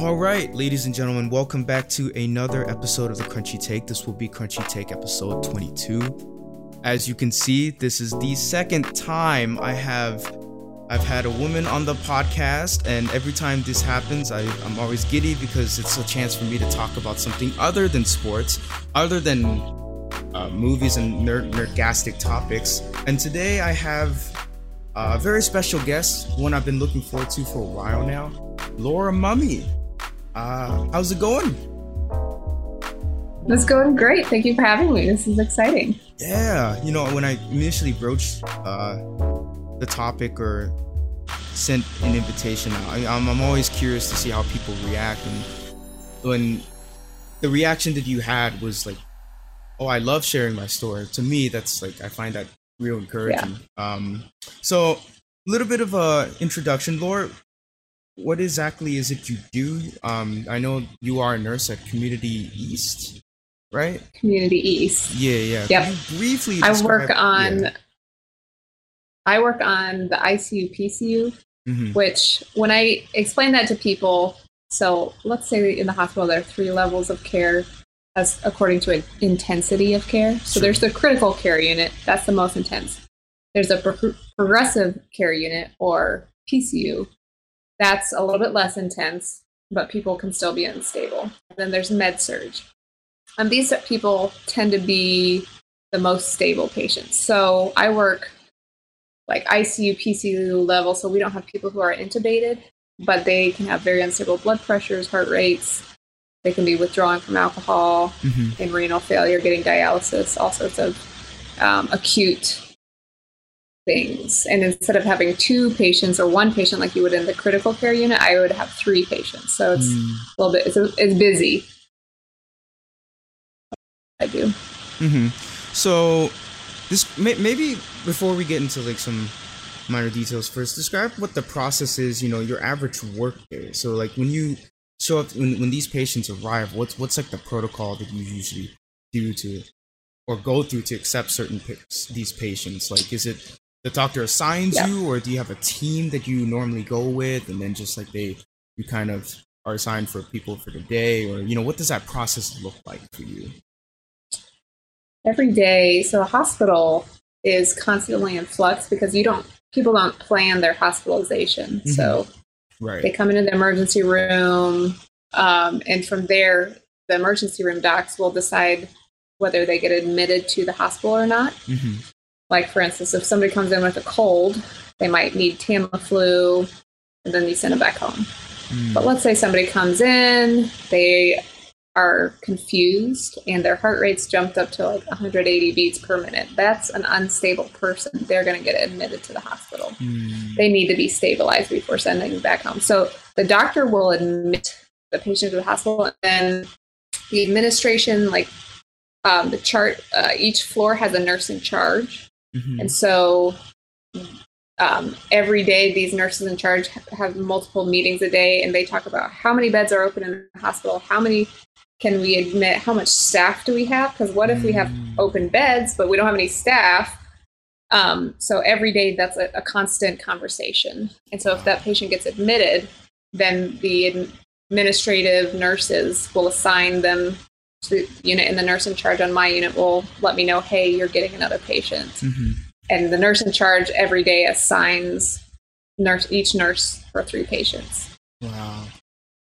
All right, ladies and gentlemen, welcome back to another episode of the Crunchy Take. This will be Crunchy Take episode 22. As you can see, this is the second time I have I've had a woman on the podcast, and every time this happens, I, am always giddy because it's a chance for me to talk about something other than sports, other than uh, movies and nerd nerdgastic topics. And today I have a very special guest, one I've been looking forward to for a while now, Laura Mumme. Uh, how's it going? It's going great. Thank you for having me. This is exciting. Yeah, you know, when I initially broached uh, the topic or sent an invitation out. I, am I'm, I'm always curious to see how people react, and when the reaction that you had was like, "Oh, I love sharing my story." To me, that's like I find that real encouraging. Yeah. Um, so a little bit of a introduction, Laura. What exactly is it you do? Um, I know you are a nurse at Community East, right? Community East. Yeah, yeah. Yep. briefly, I work on. Yeah I work on the ICU PCU, mm-hmm. which when I explain that to people, so let's say in the hospital there are three levels of care as according to an intensity of care. So sure. there's the critical care unit, that's the most intense. There's a pro- progressive care unit or PCU, that's a little bit less intense, but people can still be unstable. And then there's med surg. And these people tend to be the most stable patients. So I work like ICU, PCU level, so we don't have people who are intubated, but they can have very unstable blood pressures, heart rates. They can be withdrawing from alcohol, mm-hmm. in renal failure, getting dialysis, all sorts of um, acute things. And instead of having two patients or one patient like you would in the critical care unit, I would have three patients. So it's mm. a little bit, it's, it's busy. I do. Mm-hmm. So this may, maybe before we get into like some minor details first describe what the process is you know your average work day so like when you show up when, when these patients arrive what's what's like the protocol that you usually do to or go through to accept certain these patients like is it the doctor assigns yeah. you or do you have a team that you normally go with and then just like they you kind of are assigned for people for the day or you know what does that process look like for you every day. So a hospital is constantly in flux because you don't people don't plan their hospitalization. Mm-hmm. So right. they come into the emergency room, um, and from there, the emergency room docs will decide whether they get admitted to the hospital or not. Mm-hmm. Like for instance, if somebody comes in with a cold, they might need Tamiflu, and then you send them back home. Mm. But let's say somebody comes in, they are confused and their heart rates jumped up to like 180 beats per minute. That's an unstable person. They're going to get admitted to the hospital. Mm. They need to be stabilized before sending them back home. So the doctor will admit the patient to the hospital, and then the administration, like um, the chart, uh, each floor has a nurse in charge, mm-hmm. and so. Um, every day, these nurses in charge have multiple meetings a day, and they talk about how many beds are open in the hospital, how many can we admit how much staff do we have? Because what if we have mm. open beds, but we don't have any staff? Um, so every day that's a, a, constant conversation. And so if that patient gets admitted, then the administrative nurses will assign them unit, and the nurse in charge on my unit will let me know, hey, you're getting another patient. Mm-hmm. And the nurse in charge every day assigns nurse each nurse for three patients. Wow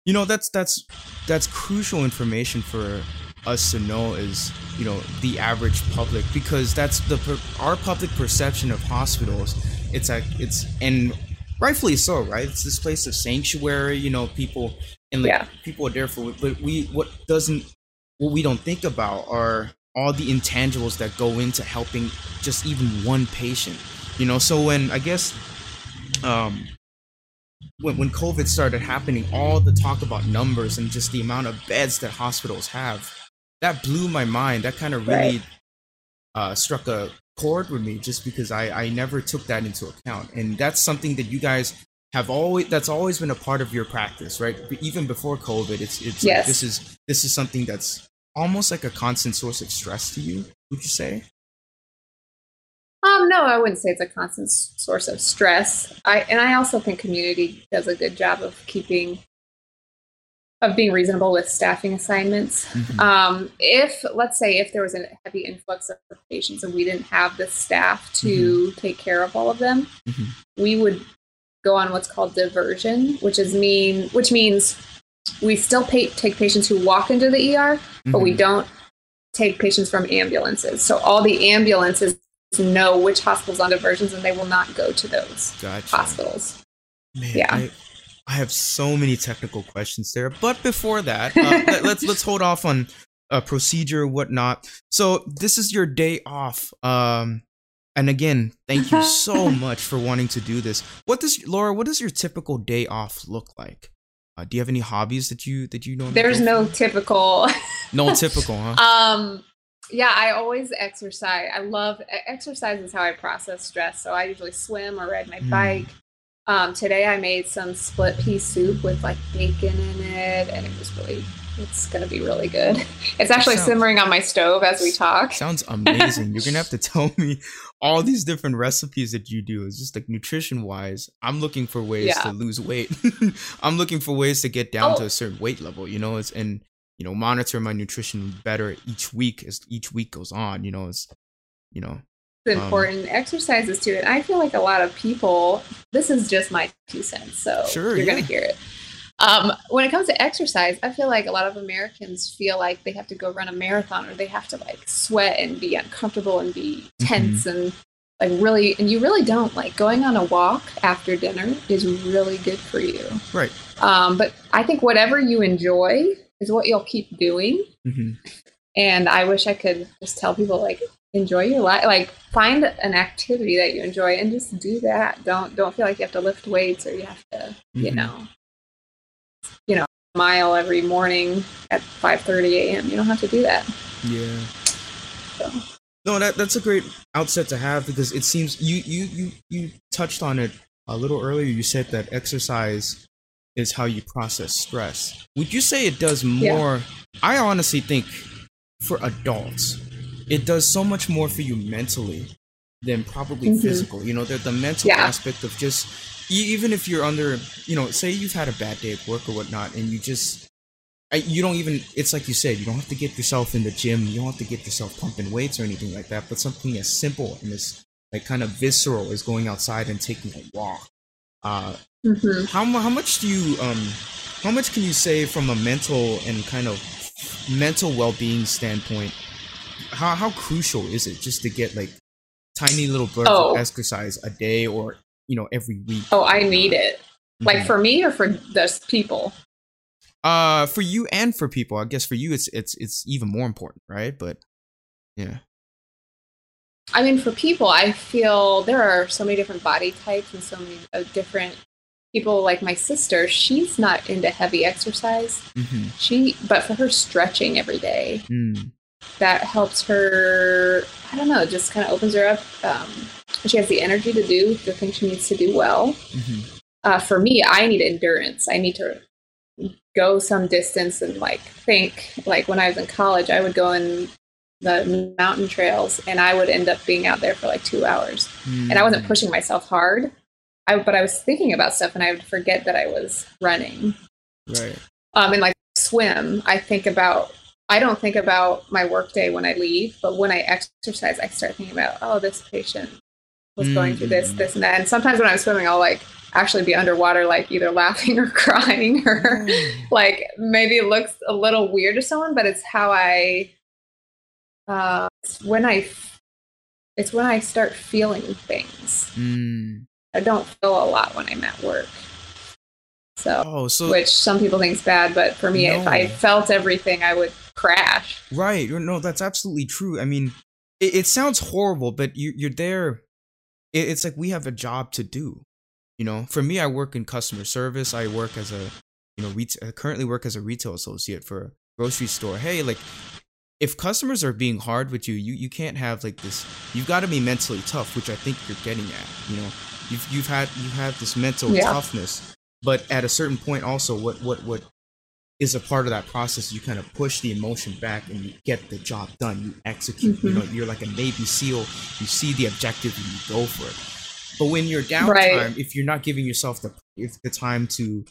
you know that's that's that's crucial information for us to know is you know the average public because that's the our public perception of hospitals it's like it's and rightfully so right it's this place of sanctuary you know people and like yeah. people are there for but we what doesn't what we don't think about are all the intangibles that go into helping just even one patient you know so when i guess um when, when COVID started happening, all the talk about numbers and just the amount of beds that hospitals have, that blew my mind. That kind of really right. uh, struck a chord with me just because I, I never took that into account. And that's something that you guys have always that's always been a part of your practice, right? Even before COVID, it's it's yes. like this is this is something that's almost like a constant source of stress to you, would you say? Um, no, I wouldn't say it's a constant source of stress. I and I also think community does a good job of keeping of being reasonable with staffing assignments. Mm-hmm. Um, if, let's say, if there was a heavy influx of patients and we didn't have the staff to mm-hmm. take care of all of them, mm-hmm. we would go on what's called diversion, which is mean, which means we still pay, take patients who walk into the ER, but we mm-hmm. don't take patients from ambulances. So all the ambulances know which hospitals on diversions, and they will not go to those gotcha. hospitals. Man, yeah. I, I have so many technical questions there, but before that, uh, let, let's let's hold off on a procedure, whatnot. So this is your day off. Um, and again, thank you so much for wanting to do this. What does Laura? What does your typical day off look like? Uh, do you have any hobbies that you that you know? There's no typical. no typical, huh? Um, yeah, I always exercise. I love exercise is how I process stress. So I usually swim or ride my mm. bike. Um, today I made some split pea soup with like bacon in it, and it was really, it's gonna be really good. It's actually sounds, simmering on my stove as we talk. Sounds amazing. You're gonna have to tell me all these different recipes that you do. It's just like nutrition wise. I'm looking for ways yeah. to lose weight. I'm looking for ways to get down oh. to a certain weight level. You know, it's and you know monitor my nutrition better each week as each week goes on. You know, it's you know important um, exercises too it. I feel like a lot of people, this is just my two cents, so sure, you're yeah. to hear it. Um, when it comes to exercise, I feel like a lot of Americans feel like they have to go run a marathon or they have to like sweat and be uncomfortable and be tense mm-hmm. and like really, and you really don't. Like going on a walk after dinner is really good for you. Right. Um, but I think whatever you enjoy is what you'll keep doing. Mm-hmm. And I wish I could just tell people like enjoy your life like find an activity that you enjoy and just do that don't don't feel like you have to lift weights or you have to mm-hmm. you know you know mile every morning at 5:30 a.m. you don't have to do that yeah so. no that that's a great outset to have because it seems you you you you touched on it a little earlier you said that exercise is how you process stress would you say it does more yeah. i honestly think for adults it does so much more for you mentally than probably mm-hmm. physical. You know, the, the mental yeah. aspect of just even if you're under, you know, say you've had a bad day at work or whatnot, and you just you don't even it's like you said you don't have to get yourself in the gym you don't have to get yourself pumping weights or anything like that but something as simple and as like kind of visceral as going outside and taking a walk uh mm-hmm. how, how much do you um how much can you say from a mental and kind of mental well-being standpoint how how crucial is it just to get like tiny little bursts oh. of exercise a day or you know every week? Oh, I need it. Mm-hmm. Like for me or for those people? Uh, for you and for people. I guess for you, it's it's it's even more important, right? But yeah. I mean, for people, I feel there are so many different body types and so many uh, different people. Like my sister, she's not into heavy exercise. Mm-hmm. She, but for her, stretching every day mm that helps her i don't know just kind of opens her up um, she has the energy to do the things she needs to do well mm-hmm. uh, for me i need endurance i need to go some distance and like think like when i was in college i would go in the mountain trails and i would end up being out there for like two hours mm-hmm. and i wasn't mm. pushing myself hard I, but i was thinking about stuff and i would forget that i was running right um and like swim i think about I don't think about my workday when I leave, but when I exercise, I start thinking about, oh, this patient was mm-hmm. going through this, this, and that. And sometimes when I'm swimming, I'll like actually be underwater, like either laughing or crying, or mm. like maybe it looks a little weird to someone, but it's how I, uh, when I, it's when I start feeling things. Mm. I don't feel a lot when I'm at work. So, oh, so which some people think is bad, but for me, no. if I felt everything, I would crash. Right. No, that's absolutely true. I mean, it, it sounds horrible, but you, you're there. It, it's like we have a job to do. You know, for me, I work in customer service. I work as a, you know, ret- I currently work as a retail associate for a grocery store. Hey, like, if customers are being hard with you, you you can't have like this. You've got to be mentally tough, which I think you're getting at. You know, you've you've had you have this mental yeah. toughness, but at a certain point, also, what what what is a part of that process. You kind of push the emotion back and you get the job done. You execute. Mm-hmm. You know, you're like a Navy SEAL. You see the objective and you go for it. But when you're downtime, right. if you're not giving yourself the if the time to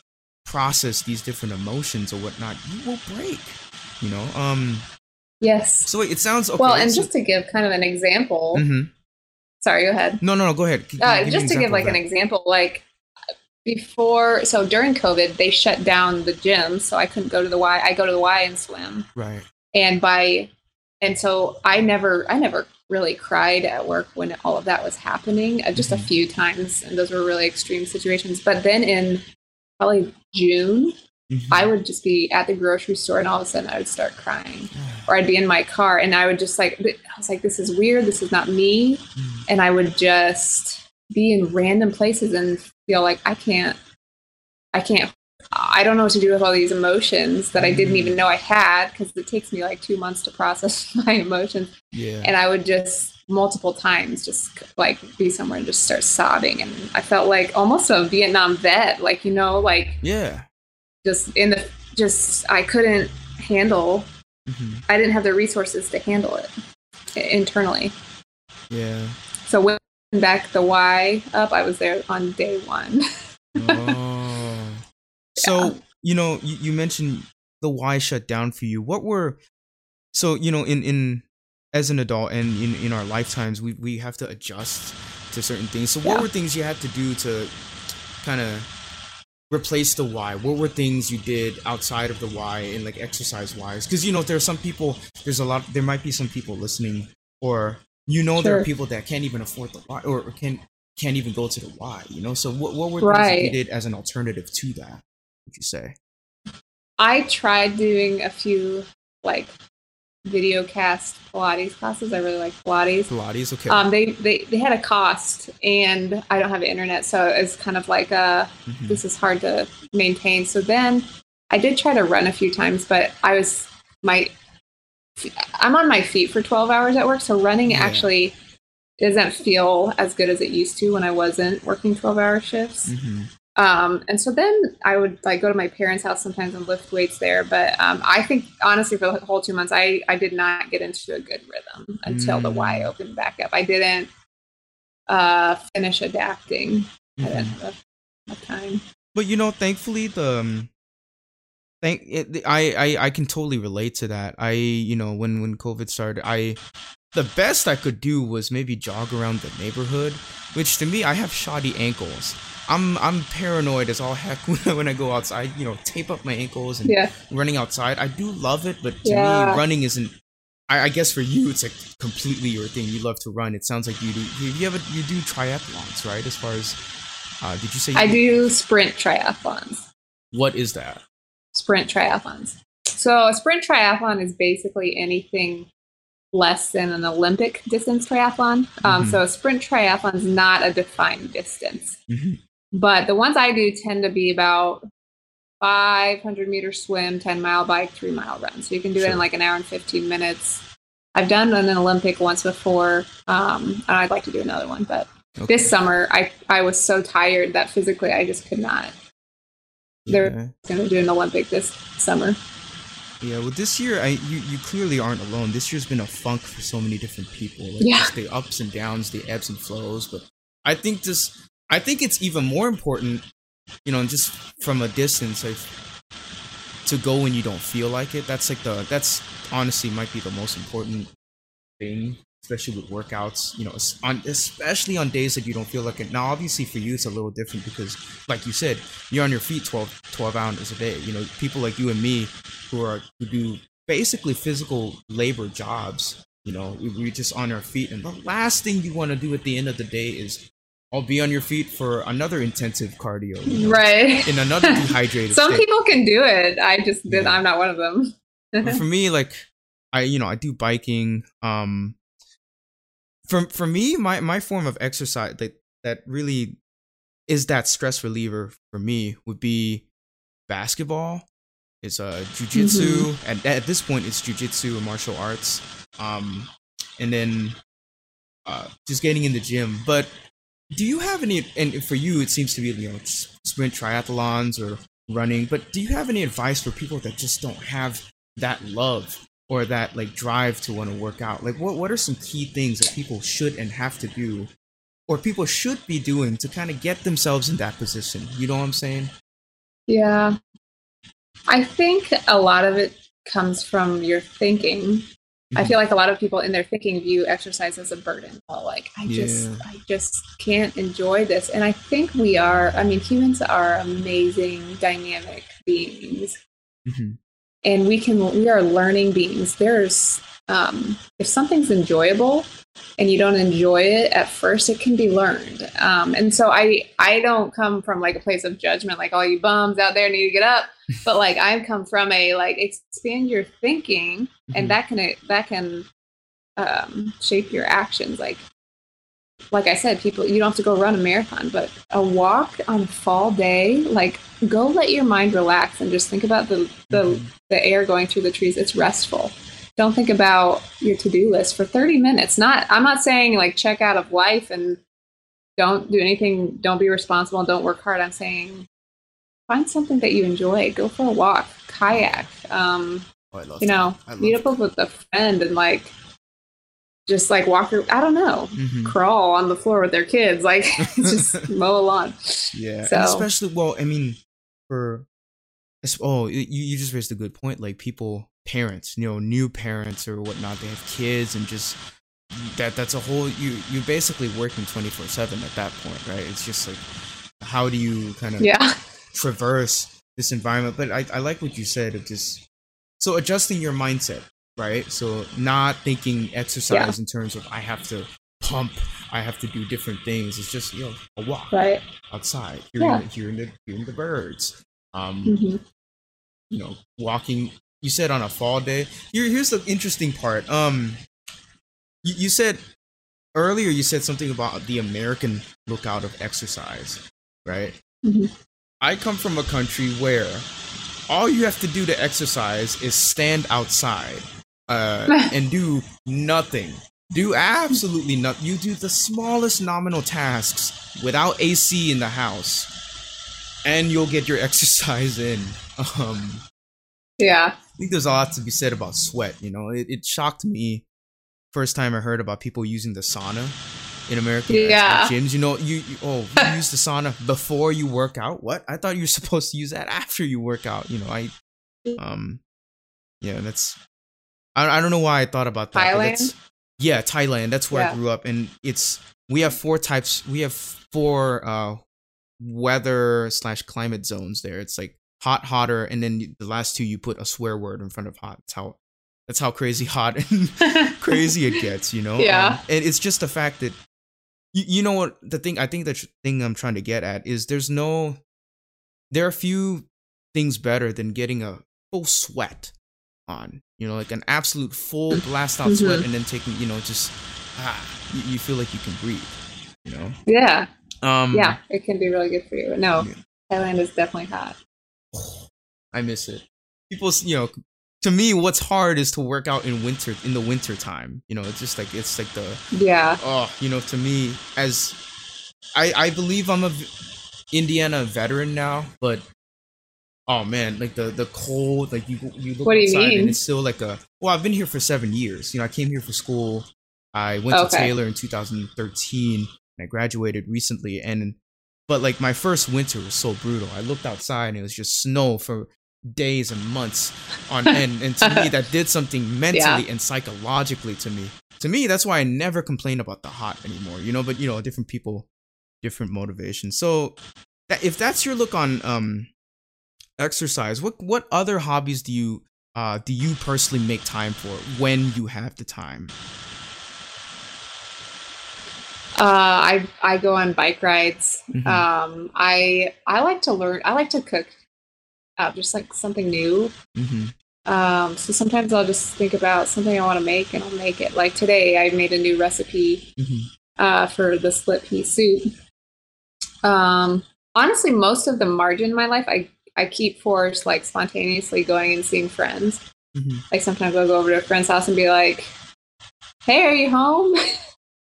process these different emotions or whatnot, you will break. You know. Um. Yes. So it sounds okay, well, and so, just to give kind of an example. Mm-hmm. Sorry, go ahead. No, no, no. Go ahead. Uh, just to give like an example, like before, so during COVID, they shut down the gym, so I couldn't go to the Y. I go to the Y and swim. Right. And by, and so I never, I never really cried at work when all of that was happening. Uh, just mm-hmm. a few times, and those were really extreme situations. But then in probably June, mm-hmm. I would just be at the grocery store, and all of a sudden I would start crying, or I'd be in my car, and I would just like, I was like, this is weird. This is not me, mm-hmm. and I would just be in random places and feel like I can't, I can't I don't know what to do with all these emotions that I didn't even mm. know I had because it takes me like two months to process my emotions. Yeah. And I would just multiple times just like be somewhere and just start sobbing. And I felt like almost a Vietnam vet, like, you know, like, yeah, just in the, just, I couldn't handle, mm-hmm. I didn't have the resources to handle it internally. Yeah. So when back the Y up, I was there on day one. oh. So, yeah. you know, you, you mentioned the Y shut down for you. What were so, you know, in in as an adult and in, in our lifetimes we, we have to adjust to certain things. So what yeah. were things you had to do to kind of replace the Y? What were things you did outside of the Y and like exercise wise? Because you know there are some people. There's a lot. There might be some people listening, or you know sure. there are people that can't even afford the Y or can can't even go to the Y. You know. So what what were right. things you did as an alternative to that? would you say? I tried doing a few like video cast Pilates classes. I really like Pilates. Pilates, okay. Um, they, they they had a cost, and I don't have internet, so it's kind of like a mm-hmm. this is hard to maintain. So then I did try to run a few times, but I was my I'm on my feet for 12 hours at work, so running yeah. actually doesn't feel as good as it used to when I wasn't working 12 hour shifts. Mm-hmm. Um, and so then I would like go to my parents' house sometimes and lift weights there. But um, I think honestly, for the whole two months, I I did not get into a good rhythm until mm. the Y mm. opened back up. I didn't uh, finish adapting. Mm-hmm. I didn't have enough time. But you know, thankfully, the um, thank it, I, I I can totally relate to that. I you know when when COVID started, I the best I could do was maybe jog around the neighborhood, which to me I have shoddy ankles. I'm I'm paranoid as all heck when I go outside. You know, tape up my ankles and yeah. running outside. I do love it, but to yeah. me, running isn't. I, I, guess for you, it's like completely your thing. You love to run. It sounds like you do. You, you have a, you do triathlons, right? As far as uh, did you say? You I do sprint triathlons. What is that? Sprint triathlons. So a sprint triathlon is basically anything less than an Olympic distance triathlon. Um, mm-hmm. So a sprint triathlon is not a defined distance. Mm-hmm. But the ones I do tend to be about 500 meter swim, 10 mile bike, three mile run. So you can do sure. it in like an hour and 15 minutes. I've done an Olympic once before, um, and I'd like to do another one. But okay. this summer, I, I was so tired that physically I just could not. They're going to do an Olympic this summer. Yeah, well, this year, I you, you clearly aren't alone. This year's been a funk for so many different people. Like yeah. the ups and downs, the ebbs and flows. But I think this I think it's even more important, you know, just from a distance, like, to go when you don't feel like it. That's like the that's honestly might be the most important thing, especially with workouts. You know, on especially on days that you don't feel like it. Now, obviously, for you, it's a little different because, like you said, you're on your feet 12, 12 hours a day. You know, people like you and me who are who do basically physical labor jobs. You know, we, we're just on our feet, and the last thing you want to do at the end of the day is I'll be on your feet for another intensive cardio. You know, right. In another dehydrated Some state. people can do it. I just did. Yeah. I'm not one of them. for me, like, I, you know, I do biking. Um, for, for me, my, my form of exercise that, that really is that stress reliever for me would be basketball. It's a uh, jujitsu. Mm-hmm. At, at this point, it's jujitsu and martial arts. Um, and then uh, just getting in the gym. But do you have any and for you it seems to be you know sprint triathlons or running but do you have any advice for people that just don't have that love or that like drive to want to work out like what, what are some key things that people should and have to do or people should be doing to kind of get themselves in that position you know what i'm saying Yeah. I think a lot of it comes from your thinking. I mm-hmm. feel like a lot of people in their thinking view exercise as a burden. Oh, like I just. I just can't enjoy this. And I think we are, I mean, humans are amazing, dynamic beings. Mm-hmm. And we can we are learning beings. There's um if something's enjoyable, and you don't enjoy it at first, it can be learned. Um, and so I I don't come from like a place of judgment, like all you bums out there need to get up. But like I come from a like expand your thinking, mm-hmm. and that can that can um, shape your actions. Like like I said, people you don't have to go run a marathon, but a walk on a fall day, like go let your mind relax and just think about the the, mm-hmm. the air going through the trees. It's restful. Don't think about your to-do list for 30 minutes. Not i'm not saying like check out of life and don't do anything don't be responsible don't work hard. I'm saying find something that you enjoy. Go for a walk kayak um oh, you know meet up with a friend and like just like walk i don't know mm-hmm. crawl on the floor with their kids like just mow a lawn yeah so, especially well i mean for oh you, you just raised a good point like people parents, you know, new parents or whatnot. They have kids and just that that's a whole you you're basically working 24 7 at that point right it's just like how do you kind of yeah traverse this environment but i, I like what you said of just so adjusting your mindset right so not thinking exercise yeah. in terms of i have to pump i have to do different things it's just you know a walk right outside hearing, yeah. hearing the hearing the birds um mm-hmm. you know walking you said on a fall day. Here, here's the interesting part. Um, you, you said earlier you said something about the American lookout of exercise, right? Mm-hmm. I come from a country where all you have to do to exercise is stand outside uh, and do nothing. Do absolutely nothing. You do the smallest nominal tasks without AC in the house, and you'll get your exercise in. Um, yeah. I think there's a lot to be said about sweat. You know, it, it shocked me first time I heard about people using the sauna in American yeah. gyms. You know, you, you oh you use the sauna before you work out. What? I thought you were supposed to use that after you work out. You know, I um yeah, that's I I don't know why I thought about that. Thailand. Yeah, Thailand. That's where yeah. I grew up, and it's we have four types. We have four uh weather slash climate zones there. It's like hot, hotter, and then the last two you put a swear word in front of hot. That's how that's how crazy hot and crazy it gets, you know. Yeah, um, and it's just the fact that you, you know what the thing I think the thing I'm trying to get at is there's no there are a few things better than getting a full sweat on, you know, like an absolute full blast out mm-hmm. sweat and then taking, you know, just ah, you, you, feel like you can breathe, you know. Yeah. Um. Yeah, it can be really good for you. No, yeah. Thailand is definitely hot. I miss it. People, you know, to me, what's hard is to work out in winter in the winter time. You know, it's just like it's like the yeah. Oh, you know, to me, as I I believe I'm a Indiana veteran now, but oh man, like the the cold, like you you look what outside you and it's still like a. Well, I've been here for seven years. You know, I came here for school. I went okay. to Taylor in 2013 and I graduated recently. And but like my first winter was so brutal. I looked outside and it was just snow for days and months on end. and to me, that did something mentally yeah. and psychologically to me. To me, that's why I never complain about the hot anymore, you know, but you know, different people, different motivations. So that, if that's your look on um exercise, what what other hobbies do you uh do you personally make time for when you have the time? Uh, I I go on bike rides. Mm-hmm. Um, I I like to learn. I like to cook uh, just like something new. Mm-hmm. Um, so sometimes I'll just think about something I want to make and I'll make it. Like today, I made a new recipe mm-hmm. uh, for the split pea soup. Um, honestly, most of the margin in my life, I I keep for like spontaneously going and seeing friends. Mm-hmm. Like sometimes I'll go over to a friend's house and be like, "Hey, are you home?"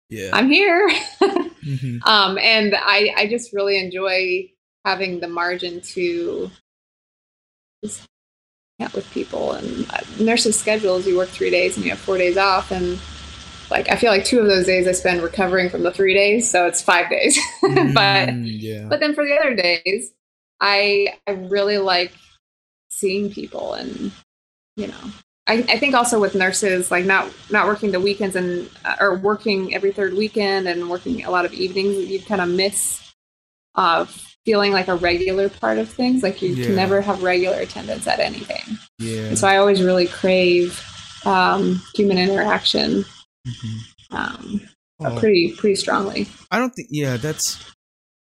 Yeah, I'm here. mm-hmm. um, and I I just really enjoy having the margin to just out with people. And uh, nurses' schedules, you work three days and you have four days off. And like, I feel like two of those days I spend recovering from the three days. So it's five days. but, mm, yeah. but then for the other days, I I really like seeing people and you know I, I think also with nurses like not not working the weekends and uh, or working every third weekend and working a lot of evenings you kind of miss uh, feeling like a regular part of things like you yeah. can never have regular attendance at anything yeah and so i always really crave um, human interaction mm-hmm. um, oh. pretty pretty strongly i don't think yeah that's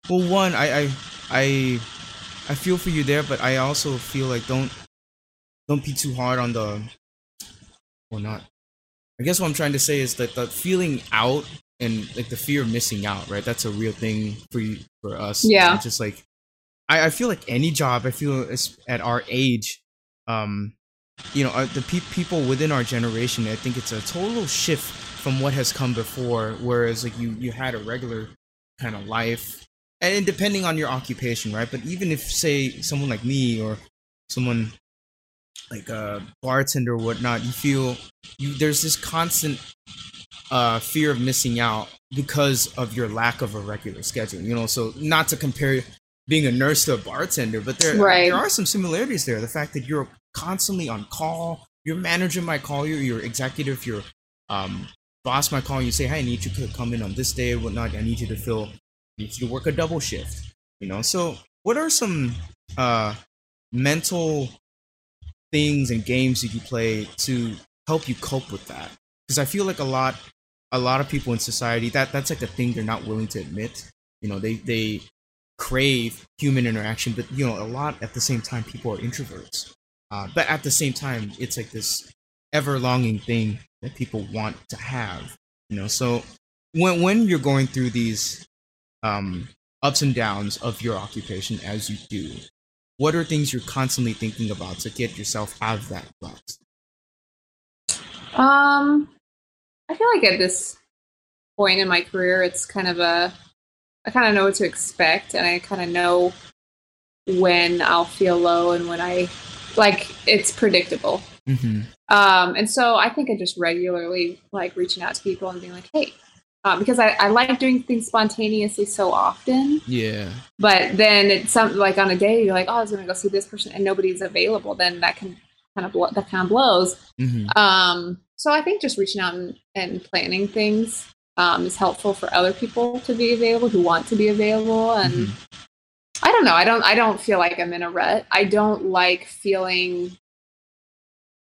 well one i i i I feel for you there, but I also feel like don't don't be too hard on the or not. I guess what I'm trying to say is that the feeling out and like the fear of missing out, right? That's a real thing for you for us. Yeah. And just like I, I feel like any job, I feel at our age, um, you know, uh, the pe- people within our generation, I think it's a total shift from what has come before. Whereas like you you had a regular kind of life and depending on your occupation, right? But even if say someone like me or someone like a bartender or whatnot, you feel you there's this constant uh, fear of missing out because of your lack of a regular schedule. You know, so not to compare being a nurse to a bartender, but there right. there are some similarities there. The fact that you're constantly on call, your manager might call you, your executive, your um, boss might call you, and say, "Hey, I need you to come in on this day, or whatnot. I need you to fill needs you to work a double shift. You know, so what are some uh, mental things and games that you play to help you cope with that? Because I feel like a lot, a lot of people in society that that's like a thing they're not willing to admit. You know, they they crave human interaction, but you know, a lot at the same time, people are introverts. Uh, but at the same time, it's like this ever longing thing that people want to have. You know, so when when you're going through these um, ups and downs of your occupation as you do, what are things you're constantly thinking about to get yourself out of that box? Um, I feel like at this point in my career, it's kind of a, I kind of know what to expect, and I kind of know when I'll feel low and when I, like, it's predictable. Mm-hmm. Um, and so I think I just regularly like reaching out to people and being like, hey, uh, because I, I like doing things spontaneously so often. Yeah. But then it's something like on a day you're like, oh, I was gonna go see this person and nobody's available. Then that can kind of blow, that kind of blows. Mm-hmm. Um, so I think just reaching out and, and planning things um, is helpful for other people to be available who want to be available. And mm-hmm. I don't know. I don't. I don't feel like I'm in a rut. I don't like feeling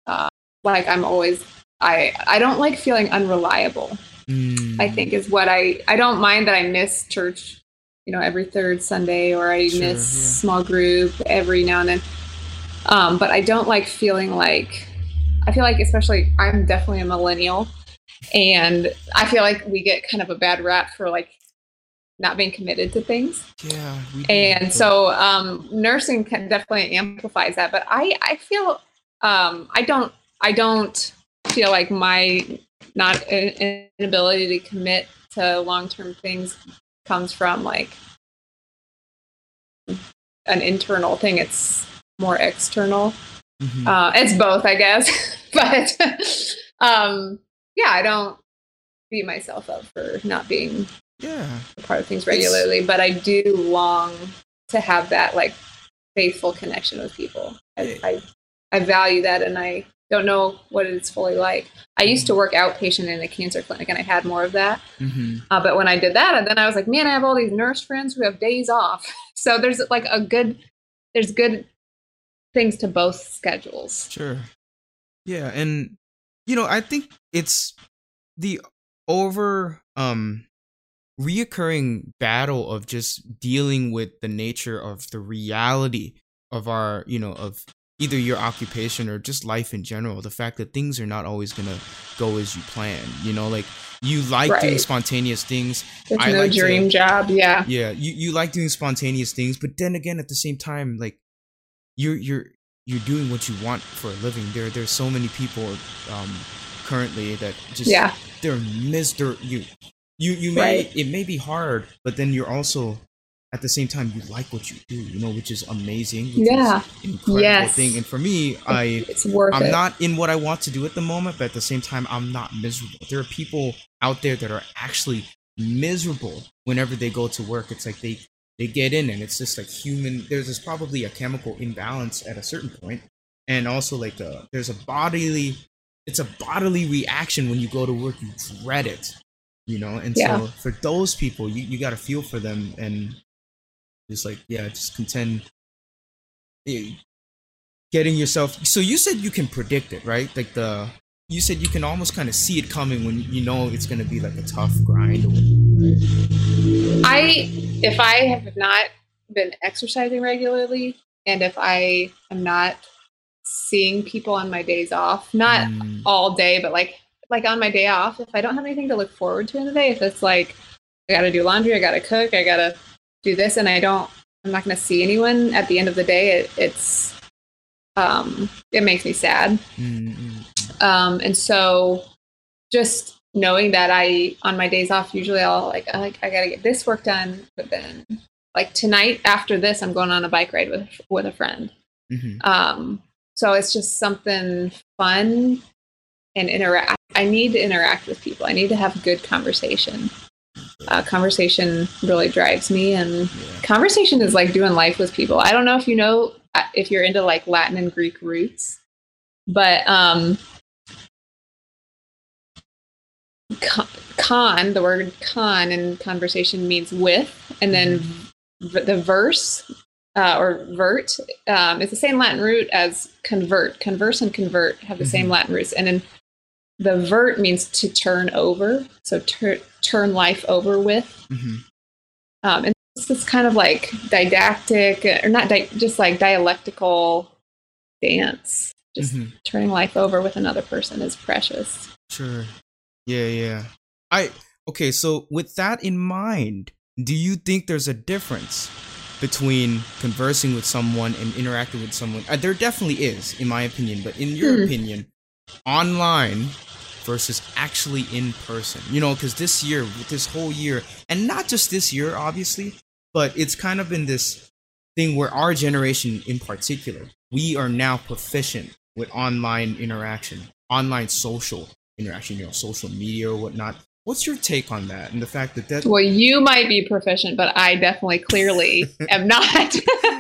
uh, like I'm always. I I don't like feeling unreliable. Mm. I think is what I I don't mind that I miss church, you know, every third Sunday or I sure, miss yeah. small group every now and then. Um, but I don't like feeling like I feel like especially I'm definitely a millennial and I feel like we get kind of a bad rap for like not being committed to things. Yeah. And so um, nursing can definitely amplifies that. But I, I feel um, I don't I don't feel like my not an inability to commit to long term things comes from like an internal thing. It's more external. Mm-hmm. Uh, it's both, I guess. but um, yeah, I don't beat myself up for not being yeah a part of things regularly, it's... but I do long to have that like faithful connection with people. I, I, I value that, and I don't know what it's fully like. I used to work outpatient in a cancer clinic and I had more of that. Mm-hmm. Uh, but when I did that, and then I was like, man, I have all these nurse friends who have days off. So there's like a good, there's good things to both schedules. Sure. Yeah. And, you know, I think it's the over, um, reoccurring battle of just dealing with the nature of the reality of our, you know, of either your occupation or just life in general the fact that things are not always gonna go as you plan you know like you like right. doing spontaneous things There's I no like dream to, job yeah yeah you, you like doing spontaneous things but then again at the same time like you're you're you're doing what you want for a living there there's so many people um currently that just yeah they're mister you you you may right. it may be hard but then you're also at the same time you like what you do you know which is amazing which yeah. is incredible yes. thing. And for me i it's worth i'm it. not in what i want to do at the moment but at the same time i'm not miserable. There are people out there that are actually miserable whenever they go to work. It's like they they get in and it's just like human there's this probably a chemical imbalance at a certain point. And also like a, there's a bodily it's a bodily reaction when you go to work. You dread it you know? And yeah. so for those people you, you got to feel for them and just like yeah just contend. Eh, getting yourself so you said you can predict it right? Like the you said you can almost kind of see it coming when you know it's going to be like a tough grind i if i have not been exercising regularly and if i am not seeing people on my days off not mm. all day but like like on my day off if i don't have anything to look forward to in the day if it's like i gotta do laundry i gotta cook i gotta do this and i don't i'm not gonna see anyone at the end of the day it, it's um it makes me sad mm-hmm. Um, and so just knowing that I, on my days off, usually I'll like, I like, I gotta get this work done. But then like tonight after this, I'm going on a bike ride with, with a friend. Mm-hmm. Um, so it's just something fun and interact. I need to interact with people. I need to have good conversation. Uh, conversation really drives me, and yeah. conversation is like doing life with people. I don't know if you know uh, if you're into like Latin and Greek roots, but um, con, the word con in conversation means with, and then mm-hmm. the verse uh, or vert um, is the same Latin root as convert. Converse and convert have the mm-hmm. same Latin roots, and then the vert means to turn over, so tur- turn life over with. Mm-hmm. Um, and it's this kind of like didactic, or not di- just like dialectical dance. Just mm-hmm. turning life over with another person is precious. Sure. Yeah, yeah. I okay, so with that in mind, do you think there's a difference between conversing with someone and interacting with someone? Uh, there definitely is, in my opinion, but in your hmm. opinion, online versus actually in person. You know, because this year, this whole year, and not just this year, obviously, but it's kind of been this thing where our generation in particular, we are now proficient with online interaction, online social interaction, you know, social media or whatnot. What's your take on that and the fact that that? Well, you might be proficient, but I definitely, clearly am not.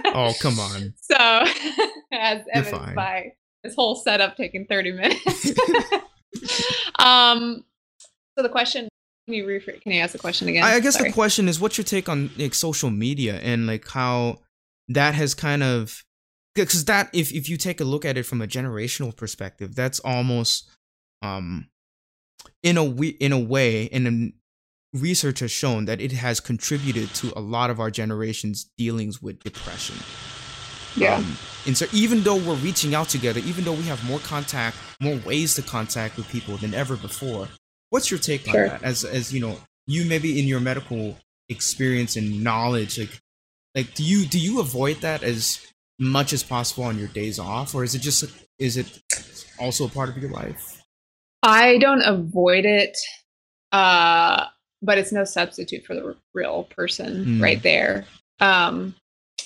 oh, come on. So, as evidenced by this whole setup taking thirty minutes. um. So the question. Can you rephrase? Can you ask the question again? I, I guess Sorry. the question is, what's your take on like social media and like how that has kind of because that if if you take a look at it from a generational perspective, that's almost um in a we in a way and research has shown that it has contributed to a lot of our generation's dealings with depression yeah um, and so even though we're reaching out together even though we have more contact more ways to contact with people than ever before what's your take sure. on that as as you know you maybe in your medical experience and knowledge like like do you do you avoid that as much as possible on your days off or is it just is it also a part of your life I don't avoid it, uh, but it's no substitute for the real person mm. right there. Um,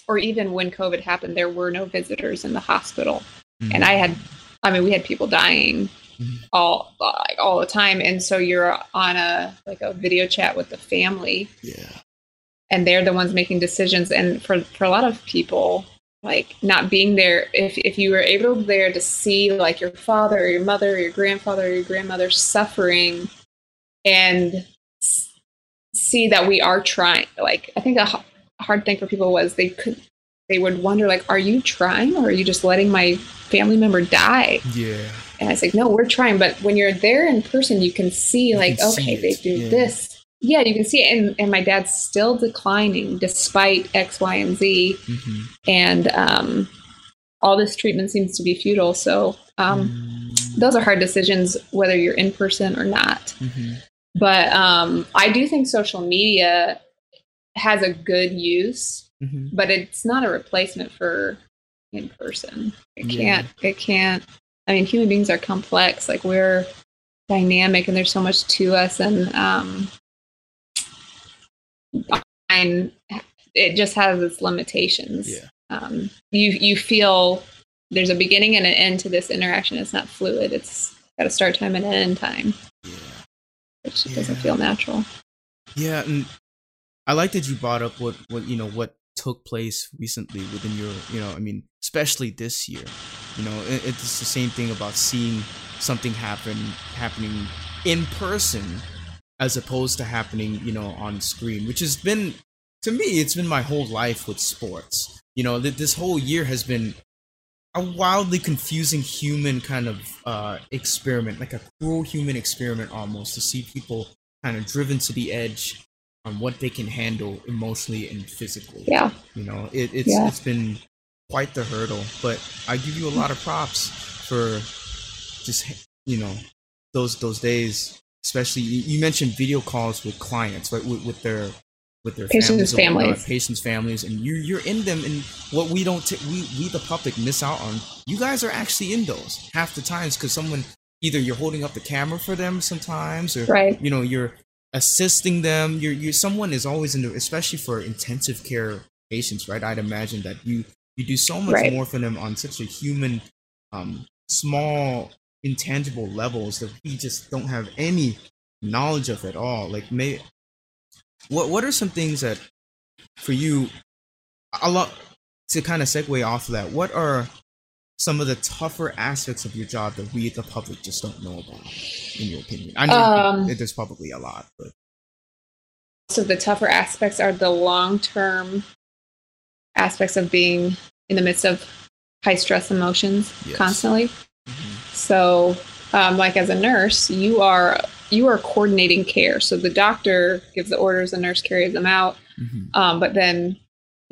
or even when COVID happened, there were no visitors in the hospital, mm. and I had, I mean, we had people dying mm. all like all the time, and so you're on a like a video chat with the family, yeah, and they're the ones making decisions, and for for a lot of people, like not being there if if you were able there to see like your father or your mother or your grandfather or your grandmother suffering and see that we are trying like i think a hard thing for people was they could they would wonder like are you trying or are you just letting my family member die yeah and i was like no we're trying but when you're there in person you can see you like can okay see they do yeah. this yeah, you can see it. And, and my dad's still declining despite X, Y, and Z. Mm-hmm. And um, all this treatment seems to be futile. So um, mm-hmm. those are hard decisions, whether you're in person or not. Mm-hmm. But um, I do think social media has a good use, mm-hmm. but it's not a replacement for in person. It can't, yeah. it can't. I mean, human beings are complex. Like we're dynamic and there's so much to us. And um, and it just has its limitations. Yeah. Um, you you feel there's a beginning and an end to this interaction. It's not fluid. It's got a start time and an end time. Yeah. Which yeah. doesn't feel natural. Yeah, and I like that you brought up what what you know what took place recently within your you know I mean especially this year. You know, it, it's the same thing about seeing something happen happening in person as opposed to happening you know on screen, which has been to me it's been my whole life with sports. You know, this whole year has been a wildly confusing human kind of uh, experiment, like a cruel human experiment almost, to see people kind of driven to the edge on what they can handle emotionally and physically. Yeah. You know, it, it's yeah. it's been quite the hurdle, but I give you a lot of props for just you know those those days. Especially you, mentioned video calls with clients, right? With, with their with their patients' families, families. patients' families, and you you're in them. And what we don't, t- we we the public miss out on. You guys are actually in those half the times because someone either you're holding up the camera for them sometimes, or right. you know you're assisting them. You're you someone is always in the, especially for intensive care patients, right? I'd imagine that you you do so much right. more for them on such a human, um, small, intangible levels that we just don't have any knowledge of at all. Like, may what what are some things that for you a lot to kind of segue off of that what are some of the tougher aspects of your job that we the public just don't know about in your opinion i know um, there's probably a lot but so the tougher aspects are the long-term aspects of being in the midst of high stress emotions yes. constantly mm-hmm. so um, like as a nurse you are you are coordinating care. So the doctor gives the orders, the nurse carries them out. Mm-hmm. Um, but then,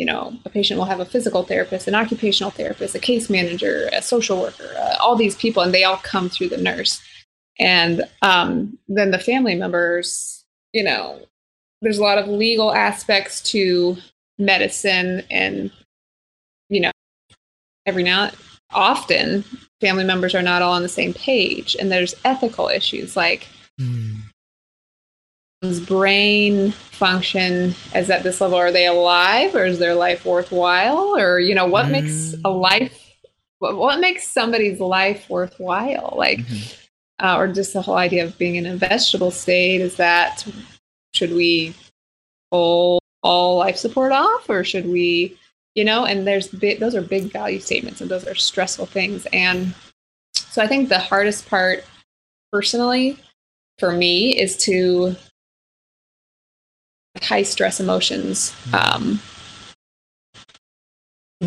you know, a patient will have a physical therapist, an occupational therapist, a case manager, a social worker, uh, all these people, and they all come through the nurse. And um, then the family members, you know, there's a lot of legal aspects to medicine, and you know, every now often family members are not all on the same page, and there's ethical issues like Mm. Brain function is at this level? Are they alive or is their life worthwhile? Or, you know, what mm. makes a life, what, what, makes somebody's life worthwhile? Like, mm-hmm. uh, or just the whole idea of being in a vegetable state is that should we pull all life support off or should we, you know, and there's big, those are big value statements and those are stressful things. And so I think the hardest part personally for me is to high stress emotions um,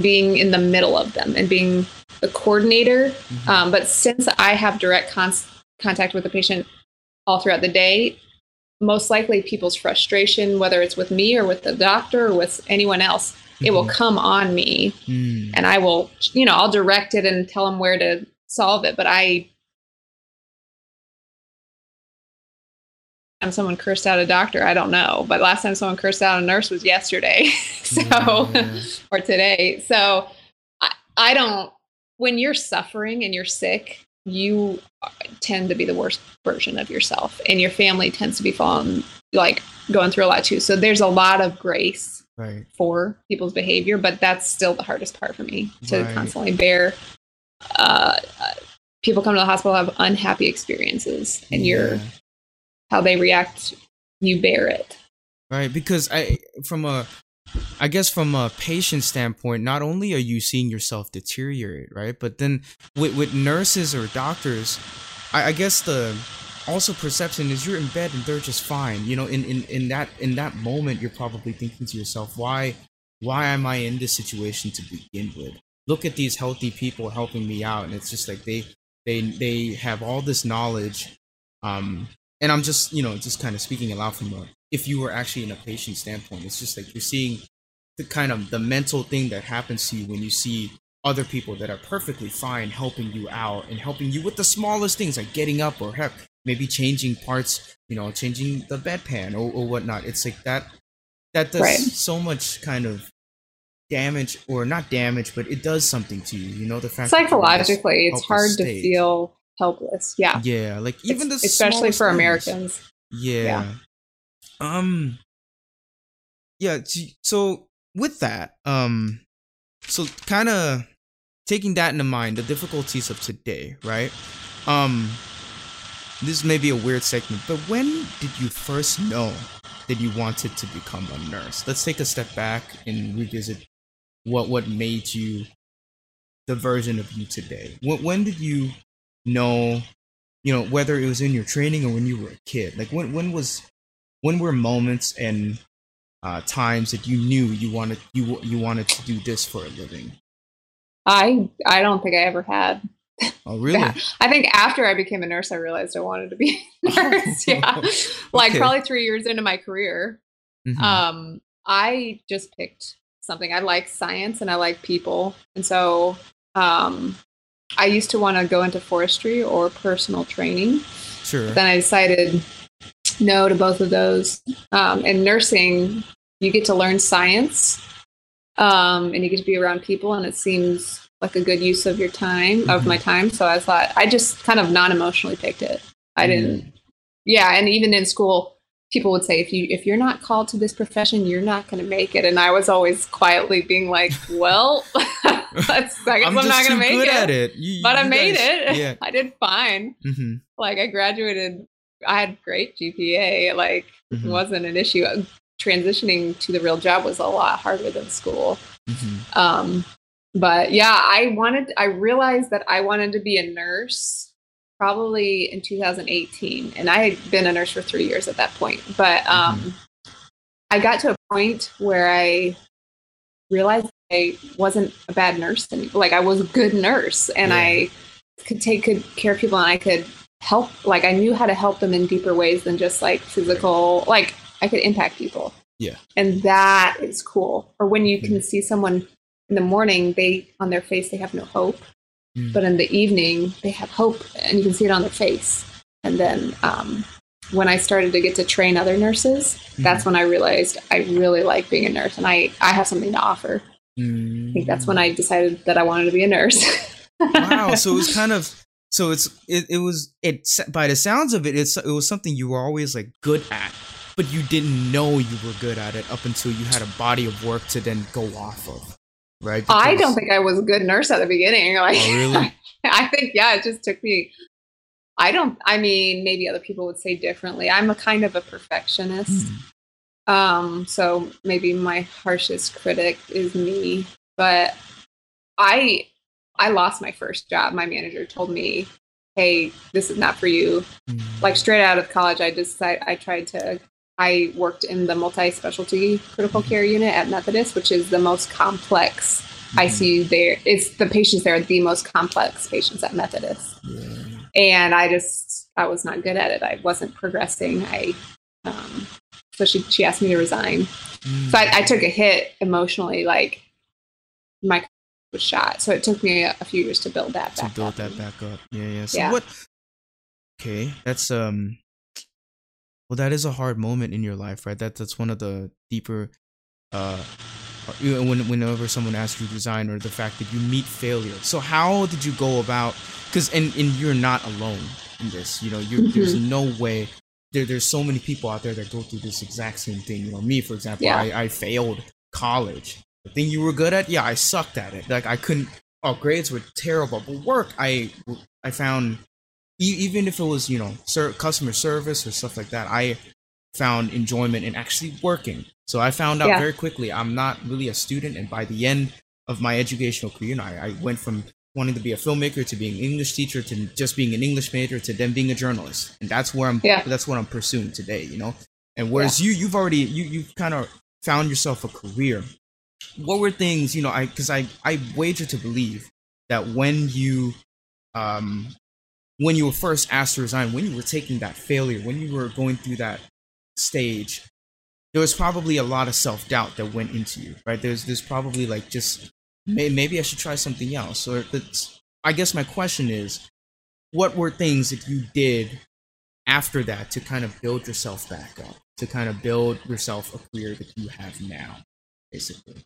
being in the middle of them and being the coordinator mm-hmm. um, but since i have direct con- contact with the patient all throughout the day most likely people's frustration whether it's with me or with the doctor or with anyone else mm-hmm. it will mm-hmm. come on me mm. and i will you know i'll direct it and tell them where to solve it but i time someone cursed out a doctor, I don't know. But last time someone cursed out a nurse was yesterday. so, yeah. or today. So I, I don't, when you're suffering and you're sick, you tend to be the worst version of yourself. And your family tends to be falling, like going through a lot too. So there's a lot of grace right. for people's behavior, but that's still the hardest part for me to right. constantly bear. Uh, people come to the hospital have unhappy experiences and yeah. you're how they react, you bear it. Right, because I from a I guess from a patient standpoint, not only are you seeing yourself deteriorate, right? But then with, with nurses or doctors, I, I guess the also perception is you're in bed and they're just fine. You know, in, in, in that in that moment you're probably thinking to yourself, why why am I in this situation to begin with? Look at these healthy people helping me out. And it's just like they they they have all this knowledge um and I'm just, you know, just kind of speaking aloud from a, if you were actually in a patient standpoint, it's just like you're seeing the kind of the mental thing that happens to you when you see other people that are perfectly fine helping you out and helping you with the smallest things like getting up or heck, maybe changing parts, you know, changing the bedpan or, or whatnot. It's like that, that does right. so much kind of damage or not damage, but it does something to you. You know, the fact psychologically, it's hard to feel helpless. Yeah. Yeah, like even it's, the especially for things. Americans. Yeah. yeah. Um yeah, so with that, um so kind of taking that into mind, the difficulties of today, right? Um this may be a weird segment, but when did you first know that you wanted to become a nurse? Let's take a step back and revisit what what made you the version of you today. When, when did you know, you know, whether it was in your training or when you were a kid? Like when when was when were moments and uh, times that you knew you wanted you you wanted to do this for a living? I I don't think I ever had. Oh really? I think after I became a nurse, I realized I wanted to be a nurse. yeah, like okay. probably three years into my career. Mm-hmm. Um, I just picked something. I like science and I like people, and so um, I used to want to go into forestry or personal training. Sure. Then I decided no to both of those. Um, and nursing, you get to learn science um, and you get to be around people, and it seems like a good use of your time, mm-hmm. of my time. So I thought I just kind of non emotionally picked it. I didn't, mm. yeah. And even in school, people would say if you if you're not called to this profession you're not going to make it and i was always quietly being like well that's i guess i'm, I'm not to make it, it. You, but you i made guys, it yeah. i did fine mm-hmm. like i graduated i had great gpa like mm-hmm. wasn't an issue transitioning to the real job was a lot harder than school mm-hmm. um but yeah i wanted i realized that i wanted to be a nurse probably in 2018 and i had been a nurse for three years at that point but um, mm-hmm. i got to a point where i realized i wasn't a bad nurse and like i was a good nurse and yeah. i could take good care of people and i could help like i knew how to help them in deeper ways than just like physical like i could impact people yeah and that is cool or when you can mm-hmm. see someone in the morning they on their face they have no hope Mm. But in the evening, they have hope and you can see it on their face. And then um, when I started to get to train other nurses, mm. that's when I realized I really like being a nurse and I, I have something to offer. Mm. I think that's when I decided that I wanted to be a nurse. wow. So it was kind of so it's it, it was it by the sounds of it it's it was something you were always like good at but you didn't know you were good at it up until you had a body of work to then go off of right? Because... I don't think I was a good nurse at the beginning. Like, oh, really? I think yeah, it just took me. I don't. I mean, maybe other people would say differently. I'm a kind of a perfectionist. Mm. Um, so maybe my harshest critic is me. But I, I lost my first job. My manager told me, "Hey, this is not for you." Mm. Like straight out of college, I decided I tried to I worked in the multi specialty critical mm-hmm. care unit at Methodist, which is the most complex mm-hmm. ICU there. It's the patients there are the most complex patients at Methodist. Yeah. And I just, I was not good at it. I wasn't progressing. I, um, so she, she asked me to resign. Mm-hmm. So I, I, took a hit emotionally, like my was shot. So it took me a, a few years to build that back to build up. that back up. Yeah, yeah. So yeah. what? Okay, that's um well, that is a hard moment in your life, right? That that's one of the deeper. Uh, when whenever someone asks you to resign, or the fact that you meet failure. So how did you go about? Because and and you're not alone in this. You know, you mm-hmm. there's no way. There, there's so many people out there that go through this exact same thing. You know, me for example, yeah. I, I failed college. The thing you were good at, yeah, I sucked at it. Like I couldn't. Oh, grades were terrible, but work, I I found even if it was you know ser- customer service or stuff like that i found enjoyment in actually working so i found out yeah. very quickly i'm not really a student and by the end of my educational career I, I went from wanting to be a filmmaker to being an english teacher to just being an english major to then being a journalist and that's where i'm yeah. that's what i'm pursuing today you know and whereas yeah. you you've already you you've kind of found yourself a career what were things you know i because i i wager to believe that when you um when you were first asked to resign, when you were taking that failure, when you were going through that stage, there was probably a lot of self doubt that went into you, right? There's there's probably like just maybe I should try something else. Or that's I guess my question is, what were things that you did after that to kind of build yourself back up, to kind of build yourself a career that you have now, basically?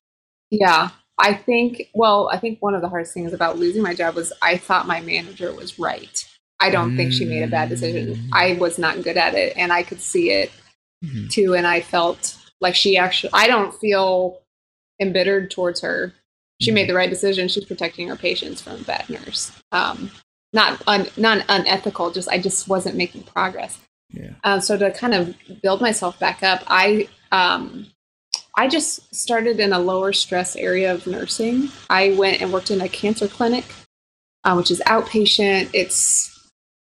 Yeah, I think, well, I think one of the hardest things about losing my job was I thought my manager was right. I don't mm. think she made a bad decision. Mm. I was not good at it and I could see it mm-hmm. too. And I felt like she actually, I don't feel embittered towards her. She made mm-hmm. the right decision. She's protecting her patients from a bad nurse. Um, not un, not unethical. Just I just wasn't making progress. Yeah. Uh, so to kind of build myself back up, I um, I just started in a lower stress area of nursing. I went and worked in a cancer clinic, uh, which is outpatient. It's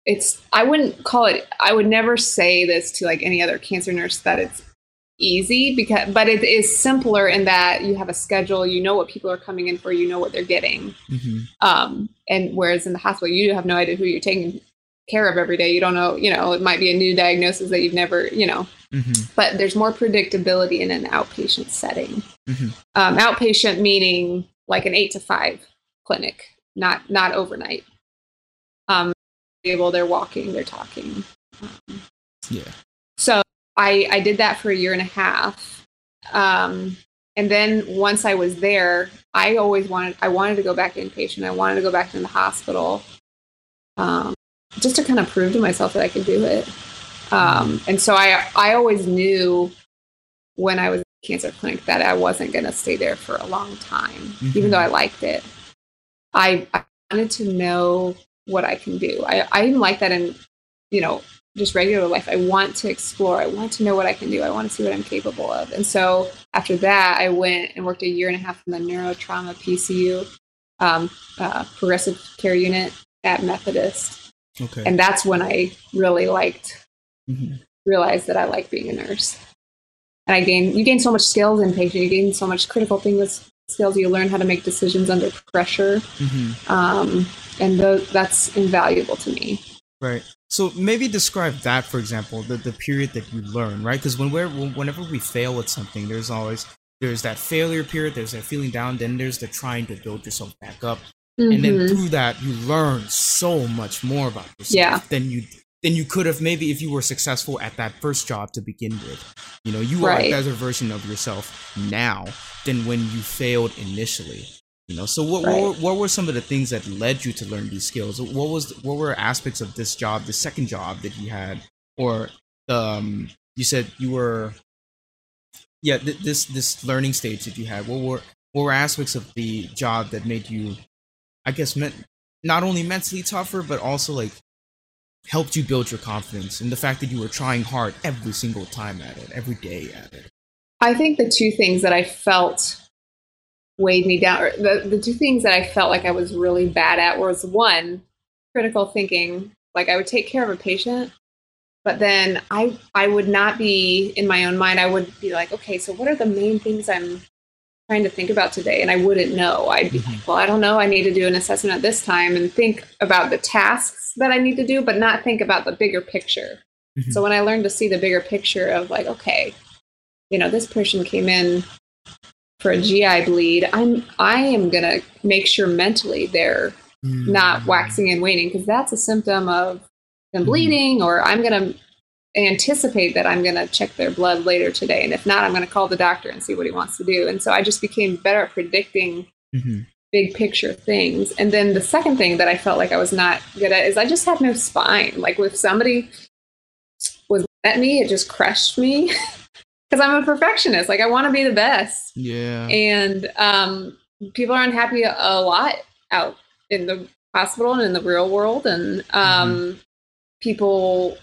it's I wouldn't call it. I would never say this to like any other cancer nurse that it's easy because but it is simpler in that you have a schedule you know what people are coming in for you know what they're getting. Mm-hmm. um, and whereas in the hospital you have no idea who you're taking care of every day. You don't know you know it might be a new diagnosis that you've never you know. Mm-hmm. but there's more predictability in an outpatient setting. Mm-hmm. um, outpatient meaning like an eight to five clinic not not overnight. Um able they're walking they're talking. Yeah. So I, I did that for a year and a half. Um, and then once I was there, I always wanted I wanted to go back inpatient. I wanted to go back in the hospital, um, just to kind of prove to myself that I could do it. Um, and so I I always knew when I was in cancer clinic that I wasn't going to stay there for a long time, mm-hmm. even though I liked it. I, I wanted to know what I can do. I I even like that in you know just regular life. I want to explore. I want to know what I can do. I want to see what I'm capable of. And so after that, I went and worked a year and a half in the neurotrauma PCU, um, uh, progressive care unit at Methodist. Okay. And that's when I really liked, mm-hmm. realized that I like being a nurse. And I gained, you gain so much skills in patient. You gain so much critical thinking skills. You learn how to make decisions under pressure. Mm-hmm. Um, and th- that's invaluable to me. Right. So maybe describe that, for example, the, the period that you learn, right? Because when we're whenever we fail at something, there's always there's that failure period, there's that feeling down, then there's the trying to build yourself back up, mm-hmm. and then mm-hmm. through that you learn so much more about yourself yeah. than you than you could have maybe if you were successful at that first job to begin with. You know, you right. are a better version of yourself now than when you failed initially. You know, so what, right. what, what were some of the things that led you to learn these skills? What was what were aspects of this job, the second job that you had, or um, you said you were, yeah, th- this this learning stage that you had. What were what were aspects of the job that made you, I guess, meant not only mentally tougher, but also like helped you build your confidence and the fact that you were trying hard every single time at it, every day at it. I think the two things that I felt weighed me down. The, the two things that I felt like I was really bad at was one, critical thinking. Like I would take care of a patient, but then I I would not be in my own mind. I would be like, okay, so what are the main things I'm trying to think about today? And I wouldn't know. I'd be like, mm-hmm. well, I don't know. I need to do an assessment at this time and think about the tasks that I need to do, but not think about the bigger picture. Mm-hmm. So when I learned to see the bigger picture of like, okay, you know, this person came in for a GI bleed, I'm I am gonna make sure mentally they're mm. not waxing and waning because that's a symptom of them mm. bleeding, or I'm gonna anticipate that I'm gonna check their blood later today, and if not, I'm gonna call the doctor and see what he wants to do. And so I just became better at predicting. Mm-hmm. Big picture things. And then the second thing that I felt like I was not good at is I just had no spine. Like, if somebody was at me, it just crushed me. because I'm a perfectionist. Like I want to be the best. Yeah. And um, people are unhappy a lot out in the hospital and in the real world, and um, mm-hmm. people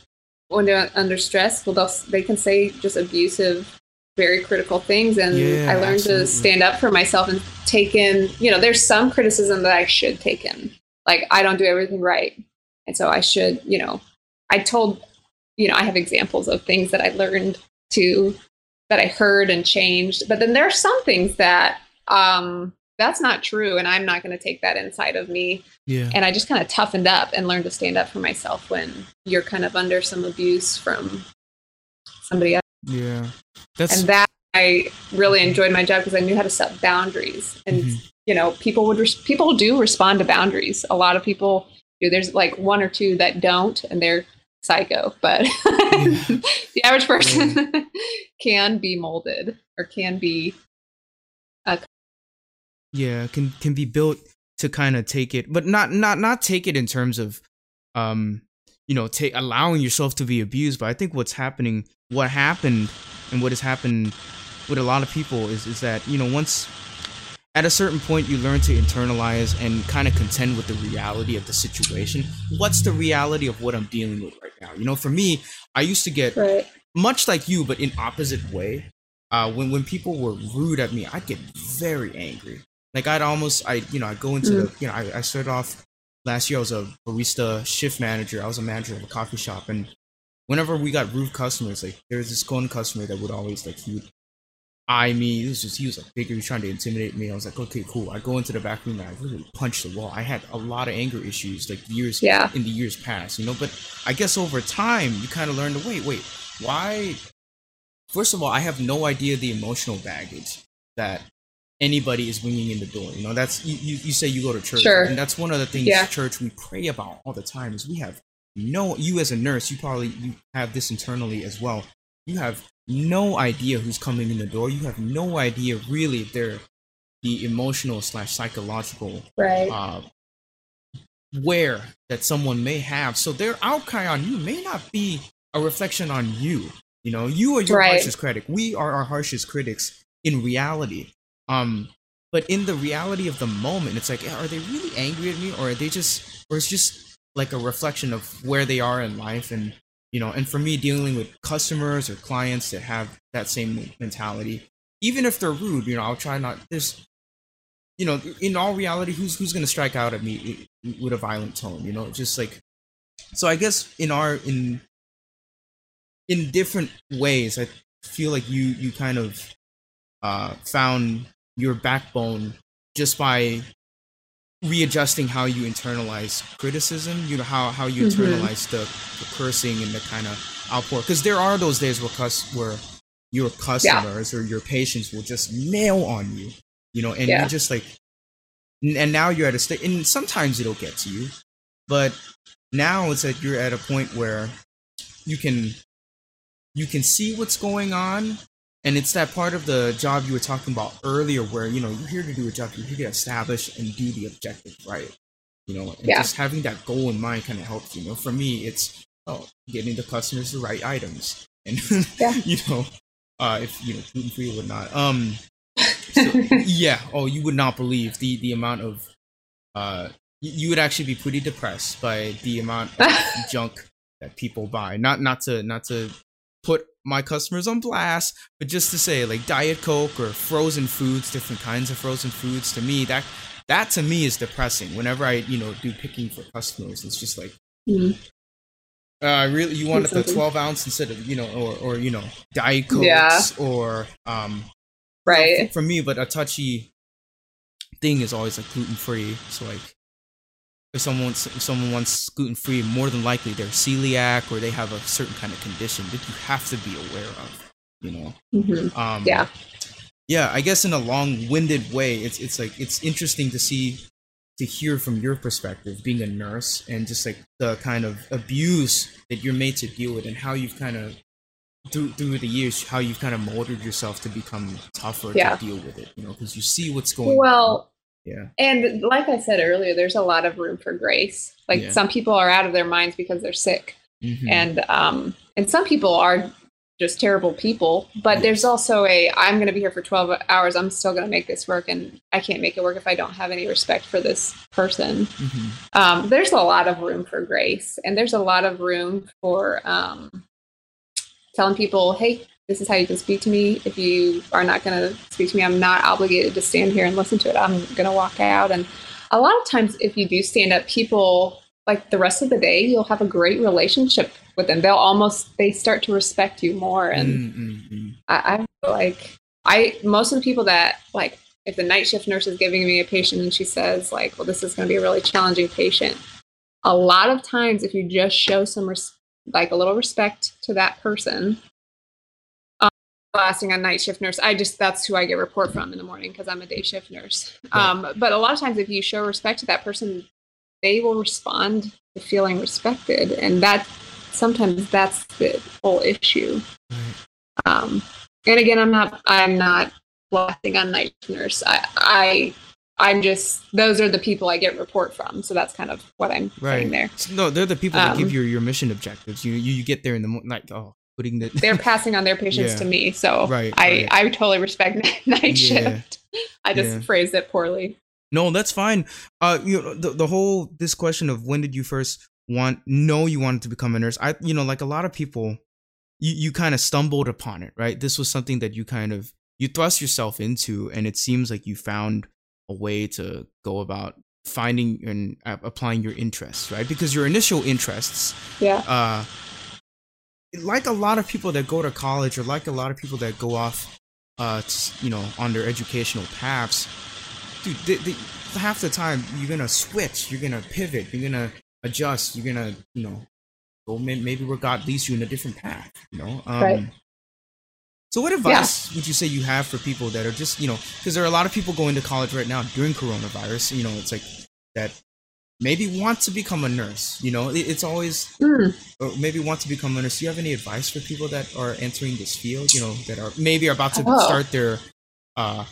when they're under stress, well, they can say just abusive, very critical things. And yeah, I learned absolutely. to stand up for myself and take in. You know, there's some criticism that I should take in. Like I don't do everything right, and so I should. You know, I told. You know, I have examples of things that I learned to that I heard and changed. But then there are some things that um, that's not true, and I'm not going to take that inside of me. Yeah. And I just kind of toughened up and learned to stand up for myself when you're kind of under some abuse from somebody else. Yeah. That's and that I really enjoyed my job because I knew how to set boundaries, and mm-hmm. you know, people would res- people do respond to boundaries. A lot of people do. There's like one or two that don't, and they're psycho, but the average person yeah. can be molded or can be a yeah can can be built to kind of take it but not not not take it in terms of um you know take allowing yourself to be abused but i think what's happening what happened and what has happened with a lot of people is is that you know once at a certain point you learn to internalize and kind of contend with the reality of the situation. What's the reality of what i'm dealing with right now? You know for me i used to get right. much like you but in opposite way. Uh, when when people were rude at me i'd get very angry. Like i'd almost i you know i'd go into mm. the you know I, I started off last year i was a barista shift manager. I was a manager of a coffee shop. And whenever we got rude customers like there was this one customer that would always like he would eye mean, He was just he was like bigger. He was trying to intimidate me. I was like, okay, cool. I go into the back room and I really punch the wall. I had a lot of anger issues like years yeah. in the years past, you know. But I guess over time you kind of learn to wait, wait, why? First of all, I have no idea the emotional baggage that anybody is bringing in the door. You know, that's you. You, you say you go to church, sure. and that's one of the things yeah. church we pray about all the time is we have no. You as a nurse, you probably you have this internally as well. You have no idea who's coming in the door. You have no idea really if they're the emotional slash psychological right. uh, where that someone may have. So their outcry on you may not be a reflection on you. You know, you are your right. harshest critic. We are our harshest critics in reality. Um, but in the reality of the moment, it's like, are they really angry at me, or are they just, or it's just like a reflection of where they are in life and you know and for me dealing with customers or clients that have that same mentality even if they're rude you know i'll try not this you know in all reality who's who's going to strike out at me with a violent tone you know just like so i guess in our in in different ways i feel like you you kind of uh found your backbone just by readjusting how you internalize criticism you know how how you mm-hmm. internalize the, the, cursing and the kind of outpour because there are those days where cus where your customers yeah. or your patients will just nail on you you know and yeah. you're just like and now you're at a state and sometimes it'll get to you but now it's that you're at a point where you can you can see what's going on and it's that part of the job you were talking about earlier where you know you're here to do a job you're here to establish and do the objective right you know? And yeah. just having that goal in mind kind of helps you know? For me it's oh getting the customers the right items. And yeah. you know uh if you know gluten free or whatnot um so, yeah. Oh you would not believe the the amount of uh you would actually be pretty depressed by the amount of junk that people buy. Not not to not to put my customers on blast, but just to say like diet coke or frozen foods, different kinds of frozen foods to me that that to me is depressing. Whenever I you know do picking for customers, it's just like. Mm-hmm. Uh, really, you wanted the 12 ounce instead of you know, or or you know, diet cokes yeah. or um, right. for me, but a touchy thing is always like gluten free. So like, if someone if someone wants gluten free, more than likely they're celiac or they have a certain kind of condition that you have to be aware of. You know. Mm-hmm. Um, yeah. Yeah, I guess in a long-winded way, it's it's like it's interesting to see to hear from your perspective, being a nurse, and just like the kind of abuse that you're made to deal with, and how you've kind of through through the years, how you've kind of molded yourself to become tougher yeah. to deal with it. You know, because you see what's going. Well, on. Yeah. And like I said earlier, there's a lot of room for grace. Like yeah. some people are out of their minds because they're sick. Mm-hmm. And um and some people are just terrible people, but there's also a I'm going to be here for 12 hours. I'm still going to make this work and I can't make it work if I don't have any respect for this person. Mm-hmm. Um, there's a lot of room for grace and there's a lot of room for um, telling people, "Hey, this is how you can speak to me. If you are not going to speak to me, I'm not obligated to stand here and listen to it. I'm going to walk out. And a lot of times, if you do stand up, people like the rest of the day, you'll have a great relationship with them. They'll almost they start to respect you more. And mm-hmm. I, I feel like I most of the people that like if the night shift nurse is giving me a patient and she says like, well, this is going to be a really challenging patient. A lot of times, if you just show some res- like a little respect to that person lasting on night shift nurse. I just that's who I get report from in the morning because I'm a day shift nurse. Um, but a lot of times, if you show respect to that person, they will respond to feeling respected, and that sometimes that's the whole issue. Um, and again, I'm not I'm not blasting on night nurse. I I I'm just those are the people I get report from, so that's kind of what I'm right. saying there. No, they're the people that um, give you your mission objectives. You, you you get there in the like oh putting the they're passing on their patients yeah. to me. So right, I right. I totally respect night shift. I just yeah. phrased it poorly. No, that's fine. Uh, you know, the the whole this question of when did you first want know you wanted to become a nurse? I you know, like a lot of people, you you kind of stumbled upon it, right? This was something that you kind of you thrust yourself into, and it seems like you found a way to go about finding and applying your interests, right? Because your initial interests, yeah, uh, like a lot of people that go to college, or like a lot of people that go off, uh, you know, on their educational paths dude, the, the, half the time you're gonna switch, you're gonna pivot, you're gonna adjust, you're gonna, you know, go maybe where God leads you in a different path, you know. Um, right. So, what advice yeah. would you say you have for people that are just, you know, because there are a lot of people going to college right now during coronavirus. You know, it's like that maybe want to become a nurse. You know, it, it's always mm. or maybe want to become a nurse. Do you have any advice for people that are entering this field? You know, that are maybe are about to oh. start their uh,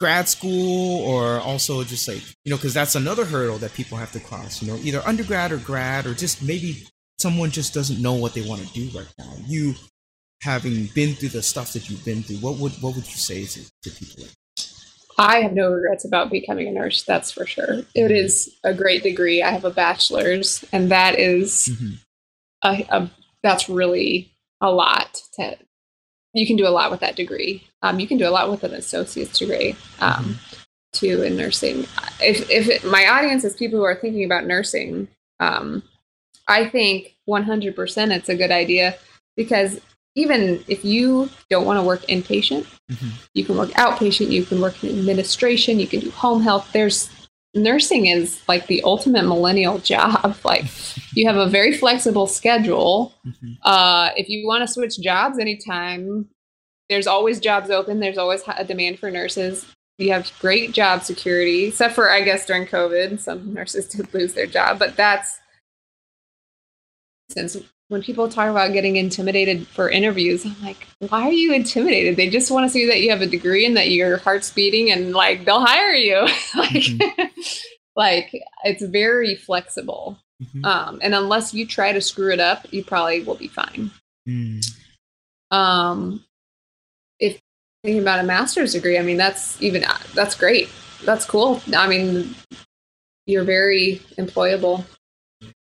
grad school or also just like you know because that's another hurdle that people have to cross you know either undergrad or grad or just maybe someone just doesn't know what they want to do right now you having been through the stuff that you've been through what would what would you say to, to people like I have no regrets about becoming a nurse. That's for sure. It mm-hmm. a great degree. I have a bachelor's, and that is mm-hmm. a, a, that's really a lot to you can do a lot with that degree. Um, you can do a lot with an associate's degree um, mm-hmm. too in nursing. If if it, my audience is people who are thinking about nursing, um, I think 100% it's a good idea because even if you don't want to work inpatient, mm-hmm. you can work outpatient, you can work in administration, you can do home health. There's nursing is like the ultimate millennial job. Like you have a very flexible schedule. Mm-hmm. Uh, if you want to switch jobs anytime, there's always jobs open. There's always a demand for nurses. You have great job security, except for I guess during COVID, some nurses did lose their job. But that's since when people talk about getting intimidated for interviews, I'm like, why are you intimidated? They just want to see that you have a degree and that your heart's beating and like they'll hire you. like, mm-hmm. like it's very flexible. Mm-hmm. Um, and unless you try to screw it up, you probably will be fine. Mm. Um, if thinking about a master's degree, I mean, that's even, that's great. That's cool. I mean, you're very employable.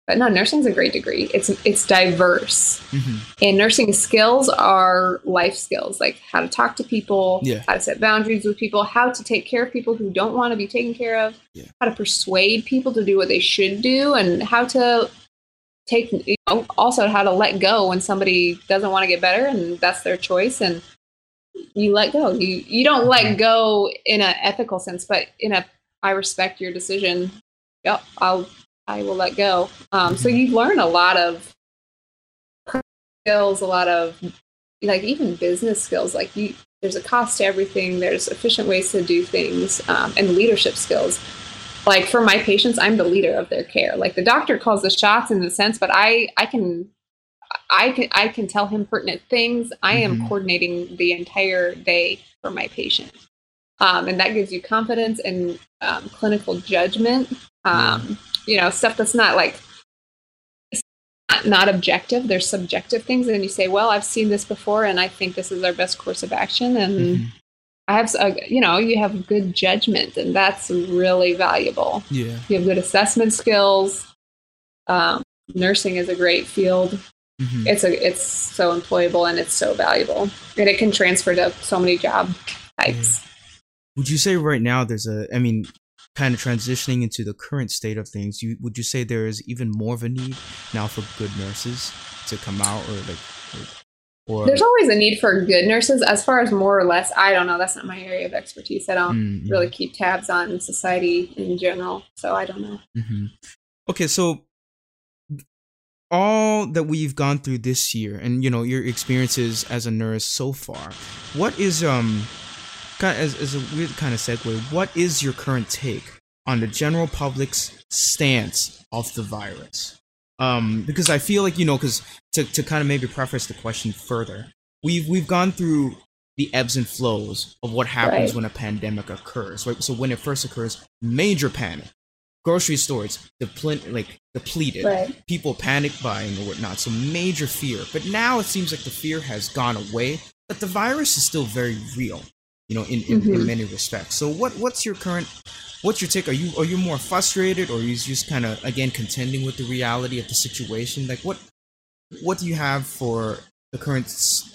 But no, nursing's a great degree. It's it's diverse, mm-hmm. and nursing skills are life skills, like how to talk to people, yeah. how to set boundaries with people, how to take care of people who don't want to be taken care of, yeah. how to persuade people to do what they should do, and how to take you know, also how to let go when somebody doesn't want to get better and that's their choice and you let go. You you don't let mm-hmm. go in an ethical sense, but in a I respect your decision. Yep, I'll I will let go. Um, so you learn a lot of skills, a lot of like even business skills. Like you, there's a cost to everything. There's efficient ways to do things um, and leadership skills. Like for my patients, I'm the leader of their care. Like the doctor calls the shots in the sense, but I I can I can I can tell him pertinent things. I am mm-hmm. coordinating the entire day for my patient, um, and that gives you confidence and um, clinical judgment. Um, you know, stuff that's not like not objective. There's subjective things, and you say, "Well, I've seen this before, and I think this is our best course of action." And mm-hmm. I have, a, you know, you have good judgment, and that's really valuable. Yeah, you have good assessment skills. Um, nursing is a great field. Mm-hmm. It's a, it's so employable and it's so valuable, and it can transfer to so many job types. Yeah. Would you say right now there's a? I mean, kind of transitioning into the current state of things, you would you say there is even more of a need now for good nurses to come out, or like, or, or there's always a need for good nurses. As far as more or less, I don't know. That's not my area of expertise. I don't mm-hmm. really keep tabs on society in general, so I don't know. Mm-hmm. Okay, so all that we've gone through this year, and you know your experiences as a nurse so far, what is um kind as, as a weird kind of segue, what is your current take on the general public's stance of the virus? Um, because I feel like you know, because to, to kind of maybe preface the question further, we've we've gone through the ebbs and flows of what happens right. when a pandemic occurs. Right. So when it first occurs, major panic. grocery stores depl- like depleted, right. people panic buying or whatnot, so major fear. But now it seems like the fear has gone away, but the virus is still very real, you know, in, in, mm-hmm. in many respects. So what what's your current what's your take? Are you are you more frustrated, or are you just kind of again contending with the reality of the situation? Like what what do you have for the current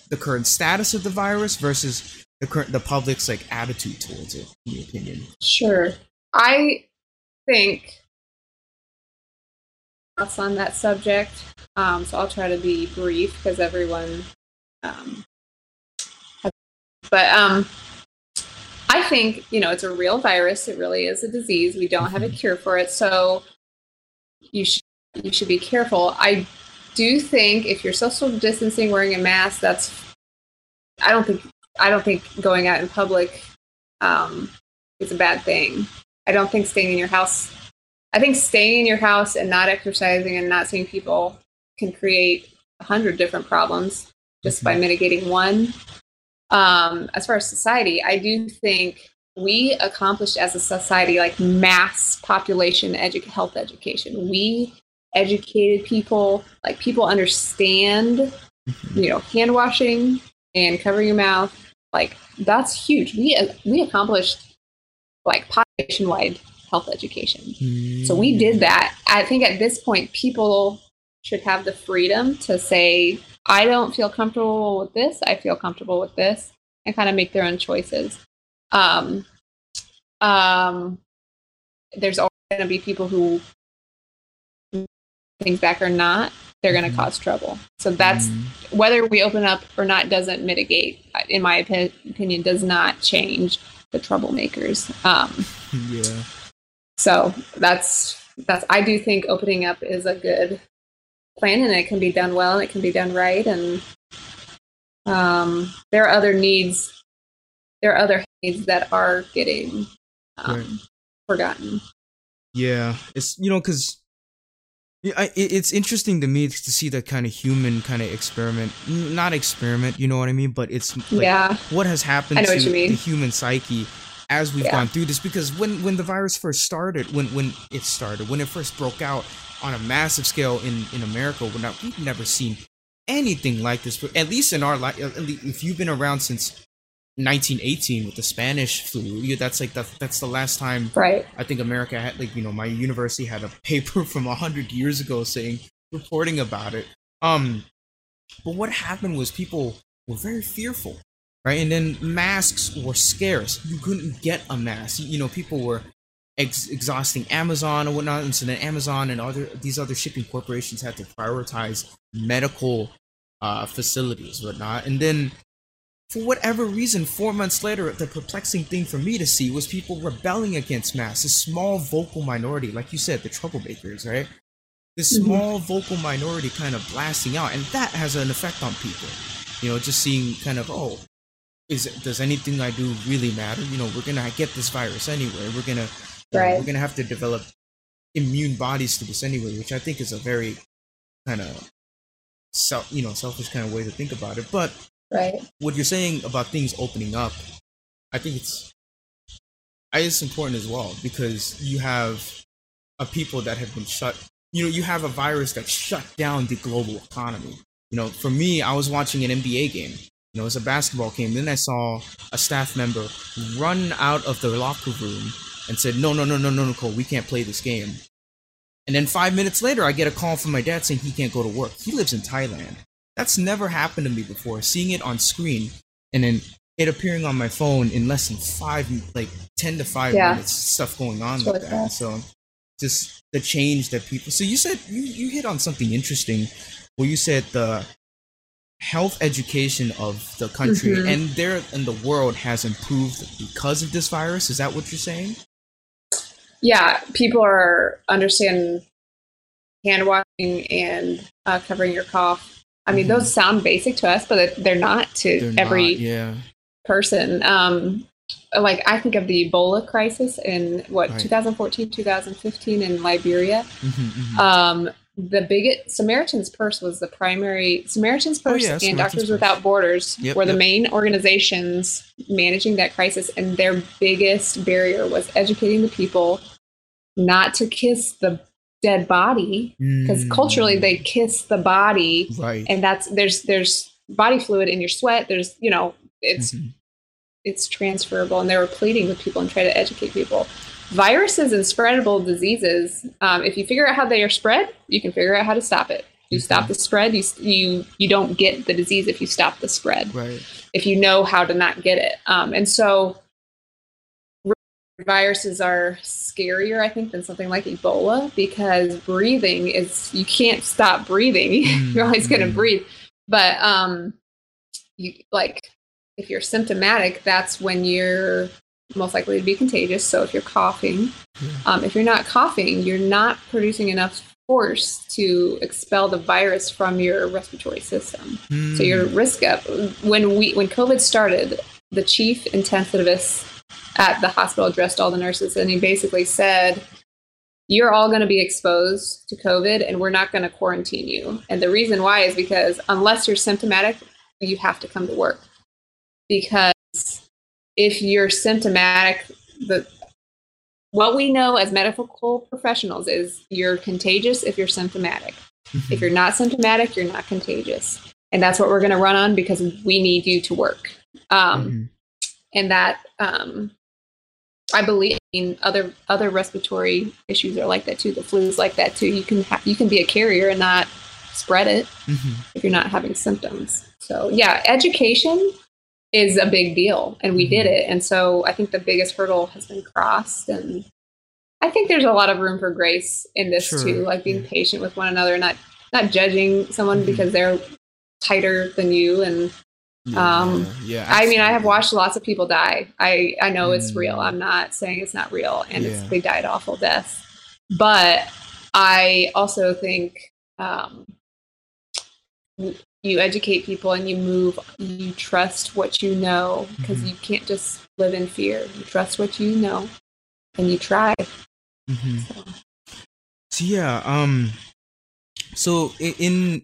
the current status of the virus versus the current the public's like attitude towards it? In your opinion? Sure, I think thoughts on that subject. Um, so I'll try to be brief because everyone. Um, has, but um, I think, you know, it's a real virus. It really is a disease. We don't have a mm-hmm. cure for it. So you should you should be careful. I do think if you're social distancing, wearing a mask, that's I don't think I don't think going out in public um, is a bad thing. I don't think staying in your house. I think staying in your house and not exercising and not seeing people can create a hundred different problems just mm-hmm. by mitigating one um, as far as society, I do think we accomplished as a society like mass population edu- health education. We educated people, like people understand, mm-hmm. you know, hand washing and covering your mouth. Like that's huge. We we accomplished like population wide health education. Mm-hmm. So we did that. I think at this point, people should have the freedom to say, I don't feel comfortable with this. I feel comfortable with this, and kind of make their own choices. Um, um, there's always going to be people who things back or not. They're going to mm-hmm. cause trouble. So that's mm-hmm. whether we open up or not doesn't mitigate. In my opinion, does not change the troublemakers. Um, yeah. So that's that's. I do think opening up is a good plan and it can be done well and it can be done right and um, there are other needs there are other needs that are getting um, right. forgotten. Yeah it's you know because it's interesting to me to see that kind of human kind of experiment not experiment you know what i mean but it's like yeah. what has happened to the human psyche as we've yeah. gone through this because when when the virus first started when when it started when it first broke out on a massive scale in in America. We're not, we've never seen anything like this. But at least in our life, if you've been around since 1918 with the Spanish flu, that's like the, that's the last time. Right. I think America had like you know my university had a paper from hundred years ago saying reporting about it. Um, but what happened was people were very fearful, right? And then masks were scarce. You couldn't get a mask. You know, people were ex- exhausting Amazon and whatnot. And so then Amazon and other these other shipping corporations had to prioritize medical uh, facilities, whatnot. And then for whatever reason, four months later, the perplexing thing for me to see was people rebelling against masks. A small vocal minority, like you said, the troublemakers, right? This mm-hmm. small vocal minority kind of blasting out, and that has an effect on people. You know, just seeing kind of, oh, is does anything I do really matter? You know, we're gonna get this virus anyway. We're gonna Right. we're gonna have to develop immune bodies to this anyway, which I think is a very kind of self, you know, selfish kind of way to think about it. But right. what you're saying about things opening up, I think it's, I think it's important as well because you have a people that have been shut. You know, you have a virus that shut down the global economy. You know, for me, I was watching an NBA game. You know, it was a basketball game. Then I saw a staff member run out of the locker room and said, no, no, no, no, no, Nicole, we can't play this game. And then five minutes later, I get a call from my dad saying he can't go to work. He lives in Thailand. That's never happened to me before. Seeing it on screen and then it appearing on my phone in less than five, like 10 to five yeah. minutes, stuff going on like that. Fast. So just the change that people. So you said, you, you hit on something interesting Well, you said the health education of the country mm-hmm. and there in the world has improved because of this virus. Is that what you're saying? yeah, people are understanding hand washing and uh, covering your cough. I mean, mm-hmm. those sound basic to us, but they're not to they're every not, yeah. person. Um, like I think of the Ebola crisis in what right. 2014, 2015 in Liberia. Mm-hmm, mm-hmm. Um, the biggest Samaritan's Purse was the primary Samaritan's oh, Purse oh, yeah, and Samaritan's Doctors Purse. Without Borders yep, were the yep. main organizations managing that crisis, and their biggest barrier was educating the people not to kiss the dead body because mm. culturally they kiss the body right and that's there's there's body fluid in your sweat there's you know it's mm-hmm. it's transferable and they were pleading with people and try to educate people viruses and spreadable diseases um, if you figure out how they are spread you can figure out how to stop it you stop the spread you you you don't get the disease if you stop the spread right if you know how to not get it um, and so viruses are scarier, I think, than something like Ebola because breathing is you can't stop breathing. Mm-hmm. you're always going to breathe. But um, you like if you're symptomatic, that's when you're most likely to be contagious. So if you're coughing, um, if you're not coughing, you're not producing enough force to expel the virus from your respiratory system. Mm. So your risk up when we when COVID started, the chief intensivist at the hospital addressed all the nurses and he basically said, You're all going to be exposed to COVID and we're not going to quarantine you. And the reason why is because unless you're symptomatic, you have to come to work. Because if you're symptomatic, the what we know as medical professionals is you're contagious if you're symptomatic. Mm-hmm. If you're not symptomatic, you're not contagious. And that's what we're going to run on because we need you to work. Um, mm-hmm. And that um, I believe other other respiratory issues are like that too. The flu is like that too. You can ha- you can be a carrier and not spread it mm-hmm. if you're not having symptoms. So yeah, education is a big deal, and we mm-hmm. did it. And so I think the biggest hurdle has been crossed, and I think there's a lot of room for grace in this sure. too, like being yeah. patient with one another, not not judging someone mm-hmm. because they're tighter than you and yeah, um, yeah. I mean, I have watched lots of people die. I I know mm. it's real. I'm not saying it's not real, and yeah. they died awful deaths. But I also think um, you educate people and you move. You trust what you know because mm-hmm. you can't just live in fear. You trust what you know, and you try. Mm-hmm. So. so yeah, um, so in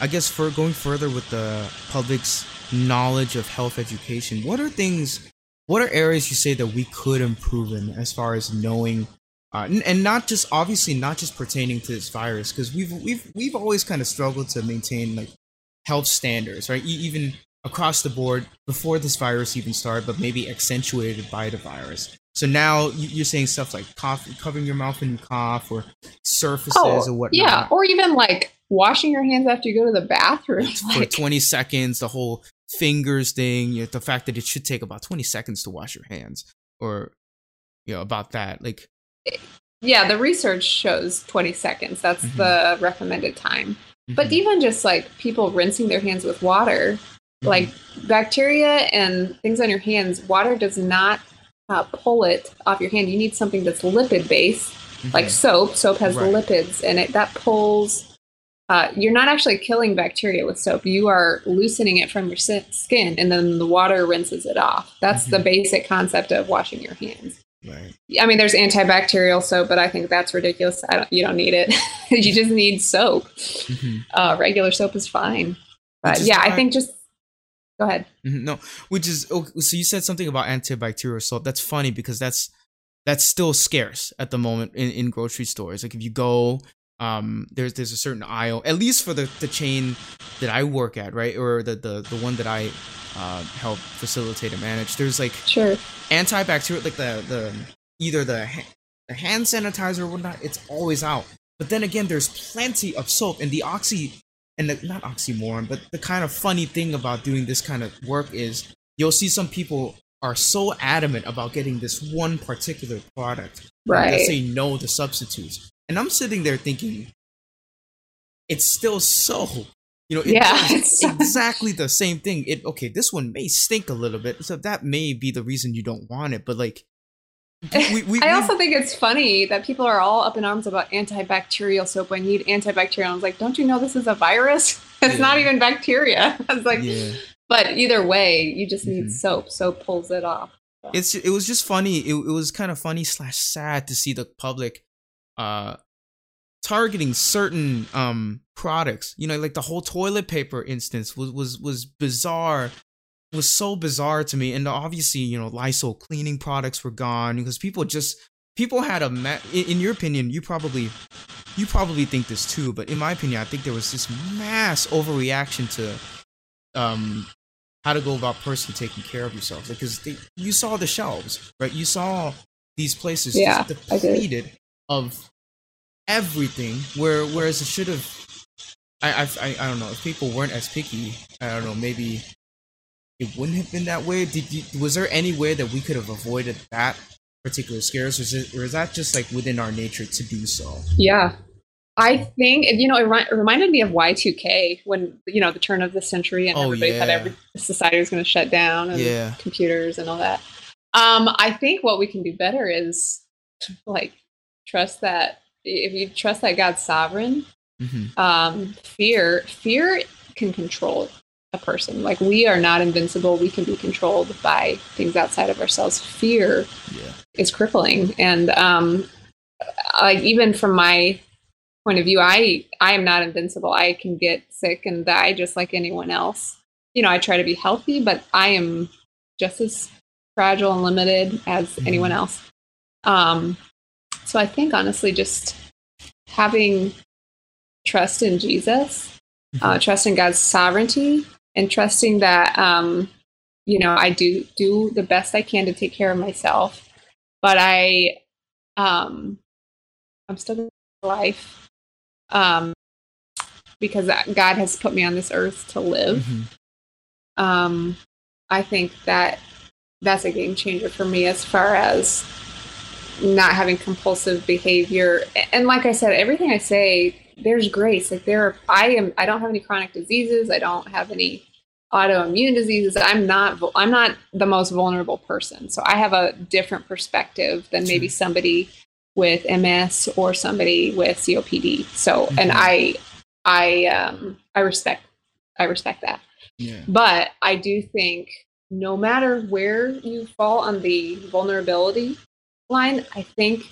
I guess for going further with the public's knowledge of health education, what are things, what are areas you say that we could improve in as far as knowing, uh, and, and not just obviously not just pertaining to this virus, because we've we've we've always kind of struggled to maintain like health standards, right? Even across the board before this virus even started, but maybe accentuated by the virus. So now you're saying stuff like cough, covering your mouth when you cough, or surfaces oh, or whatnot. Yeah, or even like washing your hands after you go to the bathroom for like, 20 seconds. The whole fingers thing, you know, the fact that it should take about 20 seconds to wash your hands, or you know about that. Like, yeah, the research shows 20 seconds. That's mm-hmm. the recommended time. Mm-hmm. But even just like people rinsing their hands with water, mm-hmm. like bacteria and things on your hands, water does not uh, pull it off your hand. You need something that's lipid based, like mm-hmm. soap. Soap has right. lipids, and it that pulls uh, you're not actually killing bacteria with soap. You are loosening it from your skin, and then the water rinses it off. That's mm-hmm. the basic concept of washing your hands. Right. I mean, there's antibacterial soap, but I think that's ridiculous. I don't. You don't need it. you just need soap. Mm-hmm. Uh, regular soap is fine. But yeah, I think just go ahead. Mm-hmm. No, which is oh, so you said something about antibacterial soap. That's funny because that's that's still scarce at the moment in, in grocery stores. Like if you go um there's there's a certain aisle at least for the the chain that i work at right? Or the the, the one that i uh help facilitate and manage. There's like sure. antibacterial like the the either the, the hand sanitizer or whatnot it's always out. But then again there's plenty of soap and the oxy and the, not oxymoron but the kind of funny thing about doing this kind of work is you'll see some people are so adamant about getting this one particular product right. they say no to substitutes and I'm sitting there thinking, it's still so. You know, it, yeah, it's exactly the same thing. It okay, this one may stink a little bit, so that may be the reason you don't want it. But like, we, we, I also think it's funny that people are all up in arms about antibacterial soap. I need antibacterial. I was like, don't you know this is a virus? It's yeah. not even bacteria. I was like, yeah. but either way, you just need mm-hmm. soap. Soap pulls it off. So. It's it was just funny. It, it was kind of funny slash sad to see the public uh targeting certain um products. You know like the whole toilet paper instance was was was bizarre was so bizarre to me. And obviously you know lysol cleaning products were gone because people just people had a ma- in, your opinion, you probably you probably think this too, but in my opinion, I think there was this mass overreaction to um how to go about personally taking care of yourself because they, you saw the shelves, right? You saw these places yeah, depleted of everything, where whereas it should have. I, I I don't know if people weren't as picky. I don't know maybe it wouldn't have been that way. Did you, was there any way that we could have avoided that particular scares, or is, it, or is that just like within our nature to do so? Yeah, I think you know it, it reminded me of Y two K when you know the turn of the century and oh, everybody yeah. thought every society was going to shut down and yeah. computers and all that. Um, I think what we can do better is like trust that if you trust that God's sovereign, mm-hmm. um, fear fear can control a person. Like we are not invincible. We can be controlled by things outside of ourselves. Fear yeah. is crippling, and um, like even from my point of view, I I am not invincible. I can get sick and die just like anyone else. You know, I try to be healthy, but I am just as fragile and limited as mm-hmm. anyone else. Um, so I think honestly, just having trust in Jesus, uh, mm-hmm. trust in God's sovereignty, and trusting that um, you know I do do the best I can to take care of myself, but I um, I'm still life um, because God has put me on this earth to live. Mm-hmm. Um, I think that that's a game changer for me as far as not having compulsive behavior. And like I said, everything I say, there's grace. Like there, are, I am. I don't have any chronic diseases. I don't have any autoimmune diseases. I'm not. I'm not the most vulnerable person. So I have a different perspective than maybe somebody with MS or somebody with COPD. So, mm-hmm. and I, I, um, I respect, I respect that. Yeah. But I do think no matter where you fall on the vulnerability line, I think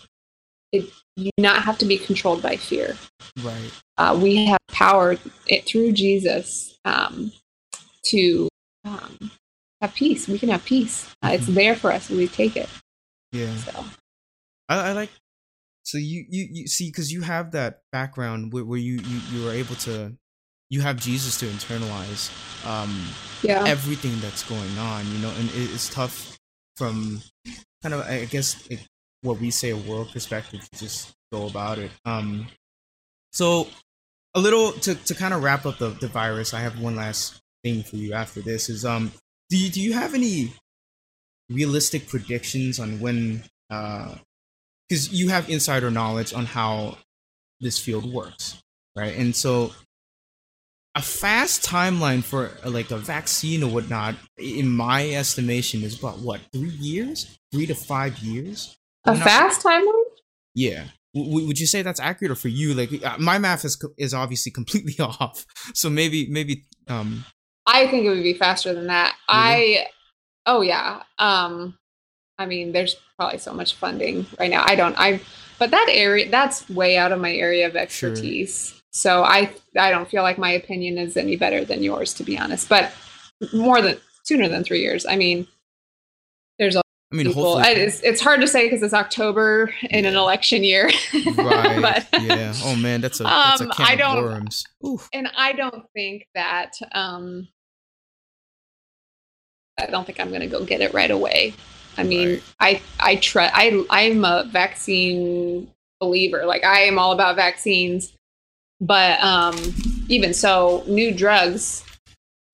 it, you not have to be controlled by fear. Right. Uh, we have power it, through Jesus um, to um, have peace. We can have peace. Uh, mm-hmm. It's there for us. We take it. Yeah. So. I, I like so you you, you see because you have that background where, where you, you you are able to you have jesus to internalize um yeah everything that's going on you know and it, it's tough from kind of i guess it, what we say a world perspective to just go about it um so a little to, to kind of wrap up the, the virus i have one last thing for you after this is um do you, do you have any realistic predictions on when uh because you have insider knowledge on how this field works, right? And so a fast timeline for like a vaccine or whatnot, in my estimation, is about what three years, three to five years. A fast sure. timeline? Yeah. W- would you say that's accurate, or for you? Like uh, my math is is obviously completely off, so maybe maybe. um I think it would be faster than that. Really? I, oh yeah. Um, I mean, there's probably so much funding right now. I don't, I, but that area, that's way out of my area of expertise. Sure. So I, I don't feel like my opinion is any better than yours, to be honest. But more than sooner than three years. I mean, there's a I mean, people. It's, it's hard to say because it's October in yeah. an election year. right. but, yeah. Oh man, that's a, that's a um, can I don't, of worms. Oof. And I don't think that. um I don't think I'm going to go get it right away. I mean, right. I I try I I'm a vaccine believer. Like I am all about vaccines. But um even so, new drugs,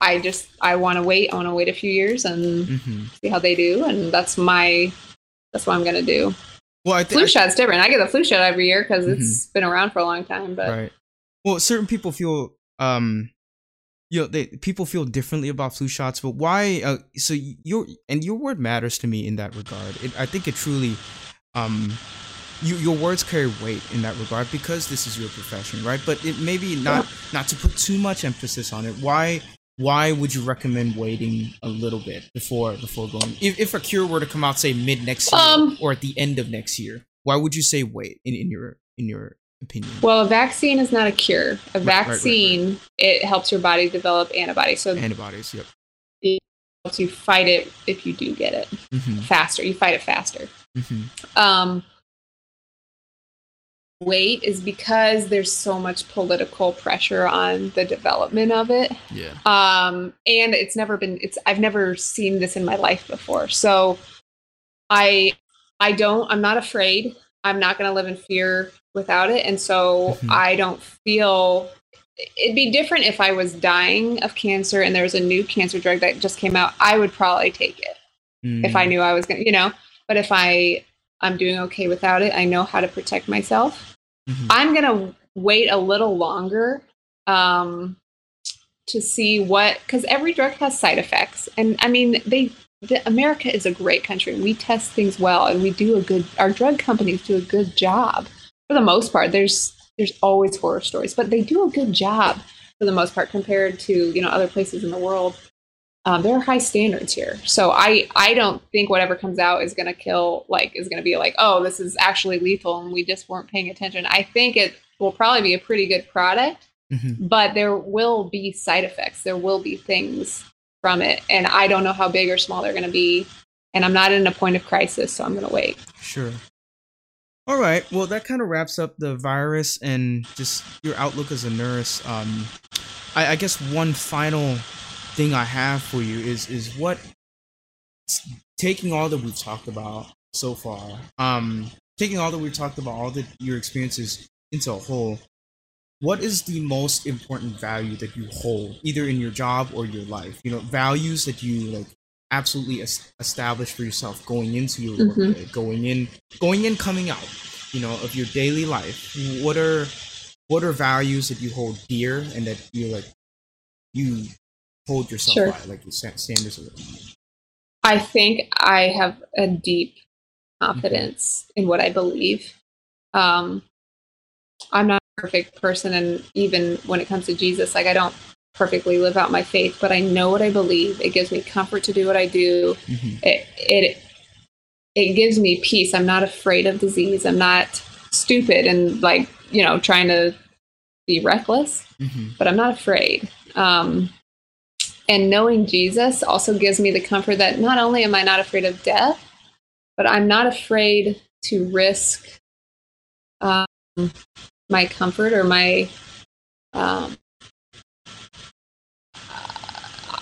I just I want to wait. I want to wait a few years and mm-hmm. see how they do, and that's my that's what I'm gonna do. Well, I th- flu shot's different. I get the flu shot every year because mm-hmm. it's been around for a long time. But right. Well, certain people feel um you know, they, people feel differently about flu shots, but why? Uh, so you your and your word matters to me in that regard. It, I think it truly, um, you, your words carry weight in that regard because this is your profession, right? But it maybe not not to put too much emphasis on it. Why? Why would you recommend waiting a little bit before before going? If, if a cure were to come out, say mid next year um, or at the end of next year, why would you say wait in, in your in your opinion? Well, a vaccine is not a cure. A vaccine right, right, right, it helps your body develop antibodies. So antibodies, yep. It helps you fight it if you do get it mm-hmm. faster. You fight it faster. Mm-hmm. Um, wait is because there's so much political pressure on the development of it. Yeah. Um, and it's never been it's I've never seen this in my life before. So I I don't I'm not afraid. I'm not going to live in fear without it. And so mm-hmm. I don't feel it'd be different if I was dying of cancer and there was a new cancer drug that just came out. I would probably take it mm. if I mm. knew I was going to, you know, but if I I'm doing okay without it. I know how to protect myself. Mm-hmm. I'm going to wait a little longer um, to see what, because every drug has side effects. And I mean, they, the, America is a great country. We test things well and we do a good, our drug companies do a good job for the most part. There's, there's always horror stories, but they do a good job for the most part compared to, you know, other places in the world um, there are high standards here. So I I don't think whatever comes out is going to kill like is going to be like oh this is actually lethal and we just weren't paying attention. I think it will probably be a pretty good product, mm-hmm. but there will be side effects. There will be things from it, and I don't know how big or small they're going to be. And I'm not in a point of crisis, so I'm going to wait. Sure. All right. Well, that kind of wraps up the virus and just your outlook as a nurse. Um, I, I guess one final thing I have for you is is what taking all that we've talked about so far, um, taking all that we've talked about, all the your experiences into a whole, what is the most important value that you hold, either in your job or your life? You know, values that you like absolutely es- establish for yourself going into your mm-hmm. work, going in, going in, coming out. You know, of your daily life. What are what are values that you hold dear and that you like you hold yourself sure. by, like your standards of I think I have a deep confidence mm-hmm. in what I believe. Um, I'm not a perfect person, and even when it comes to Jesus, like I don't perfectly live out my faith, but I know what I believe. It gives me comfort to do what I do. Mm-hmm. It it it gives me peace. I'm not afraid of disease. I'm not stupid and like you know trying to be reckless, mm-hmm. but I'm not afraid. Um, and knowing Jesus also gives me the comfort that not only am I not afraid of death, but I'm not afraid to risk um, my comfort or my. Um,